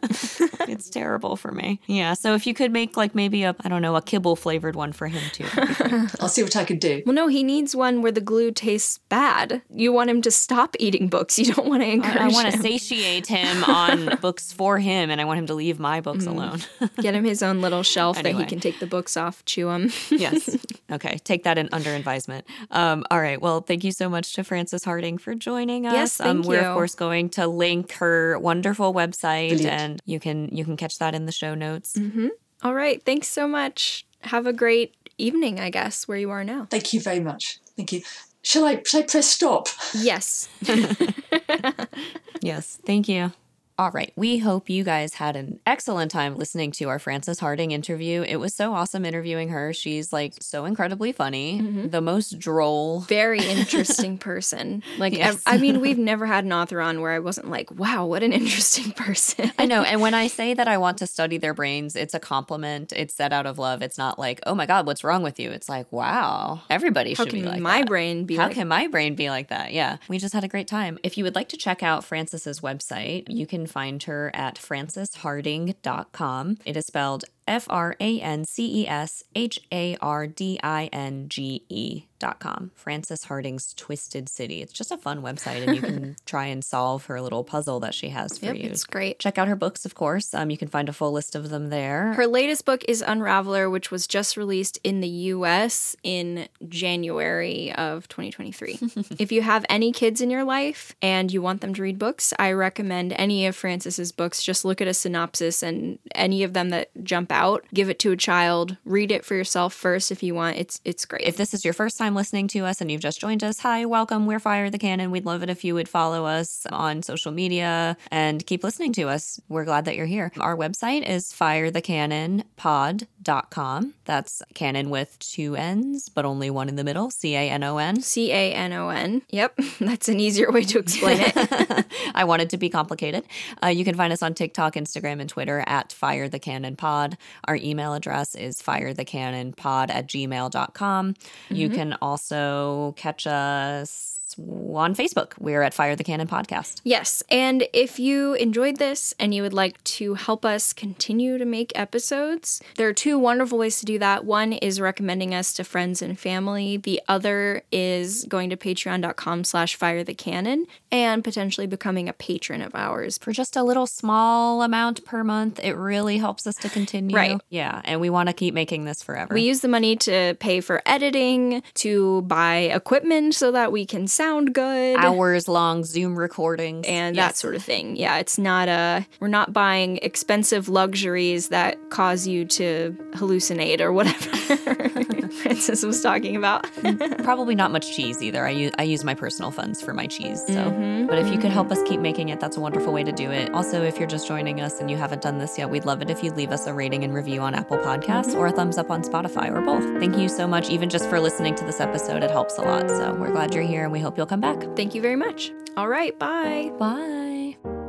it's terrible for me. Yeah, so if you could make like maybe a I don't know, a kibble flavored one for him too. that'd be great. I'll see what I can do. Well, no, he needs one where the glue tastes bad. You want him to stop eating books. You don't want to encourage I want to satiate him on books for him and I want him to leave my Mm. books alone. Get him his own little shelf that he can take the books off, chew them. yes. Okay. Take that in under advisement. Um, all right. Well, thank you so much to Frances Hardinge for joining us. Yes, um, thank we're you. of course going to link her wonderful website, Brilliant. and you can you can catch that in the show notes. All right. Thanks so much. Have a great evening, I guess, where you are now. Thank you very much. Thank you. Shall I, shall I press stop? Yes. Yes. Thank you. All right. We hope you guys had an excellent time listening to our Frances Hardinge interview. It was so awesome interviewing her. She's like so incredibly funny, mm-hmm. the most droll. Very interesting person. Like, Yes. I, I mean, we've never had an author on where I wasn't like, wow, what an interesting person. I know. And when I say that I want to study their brains, it's a compliment. It's said out of love. It's not like, oh my God, what's wrong with you? It's like, wow, everybody How should be like my that. brain be How like can my brain be like that? Yeah. We just had a great time. If you would like to check out Frances's website, you can find her at franceshardinge.com. It is spelled F R A N C E S H A R D I N G E dot com. Frances Hardinge's Twisted City. It's just a fun website and you can try and solve her little puzzle that she has for Yep, you. it's great. Check out her books, of course. Um, you can find a full list of them there. Her latest book is Unraveller, which was just released in the US in January of 2023. if you have any kids in your life and you want them to read books, I recommend any of Frances's books. Just look at a synopsis and any of them that jump out, give it to a child, read it for yourself first if you want. It's it's great. If this is your first time listening to us and you've just joined us, hi, welcome. We're Fire the Canon. We'd love it if you would follow us on social media and keep listening to us. We're glad that you're here. Our website is firethecanonpod.com. That's canon with two N's, but only one in the middle, C A N O N. C A N O N. Yep, that's an easier way to explain it. I wanted to be complicated. Uh, you can find us on TikTok, Instagram, and Twitter at Fire the Canon Pod. Our email address is firethecanonpod at gmail.com. You can also catch us on Facebook. We're at Fire the Canon Podcast. Yes. And if you enjoyed this and you would like to help us continue to make episodes, there are two wonderful ways to do that. One is recommending us to friends and family. The other is going to patreon.com slash fire the canon and potentially becoming a patron of ours. For just a little small amount per month, it really helps us to continue. Right. Yeah. And we want to keep making this forever. We use the money to pay for editing, to buy equipment so that we can sound good. Hours long Zoom recordings. and that sort of thing. Yeah, it's not a we're not buying expensive luxuries that cause you to hallucinate or whatever Frances was talking about. Probably not much cheese either. I use, I use my personal funds for my cheese. So, Mm-hmm. but if you could help us keep making it, that's a wonderful way to do it. Also, if you're just joining us and you haven't done this yet, we'd love it if you'd leave us a rating and review on Apple Podcasts or a thumbs up on Spotify or both. Thank you so much, even just for listening to this episode. It helps a lot. So we're glad you're here and we hope you'll come back. Thank you very much. All right. Bye. Bye.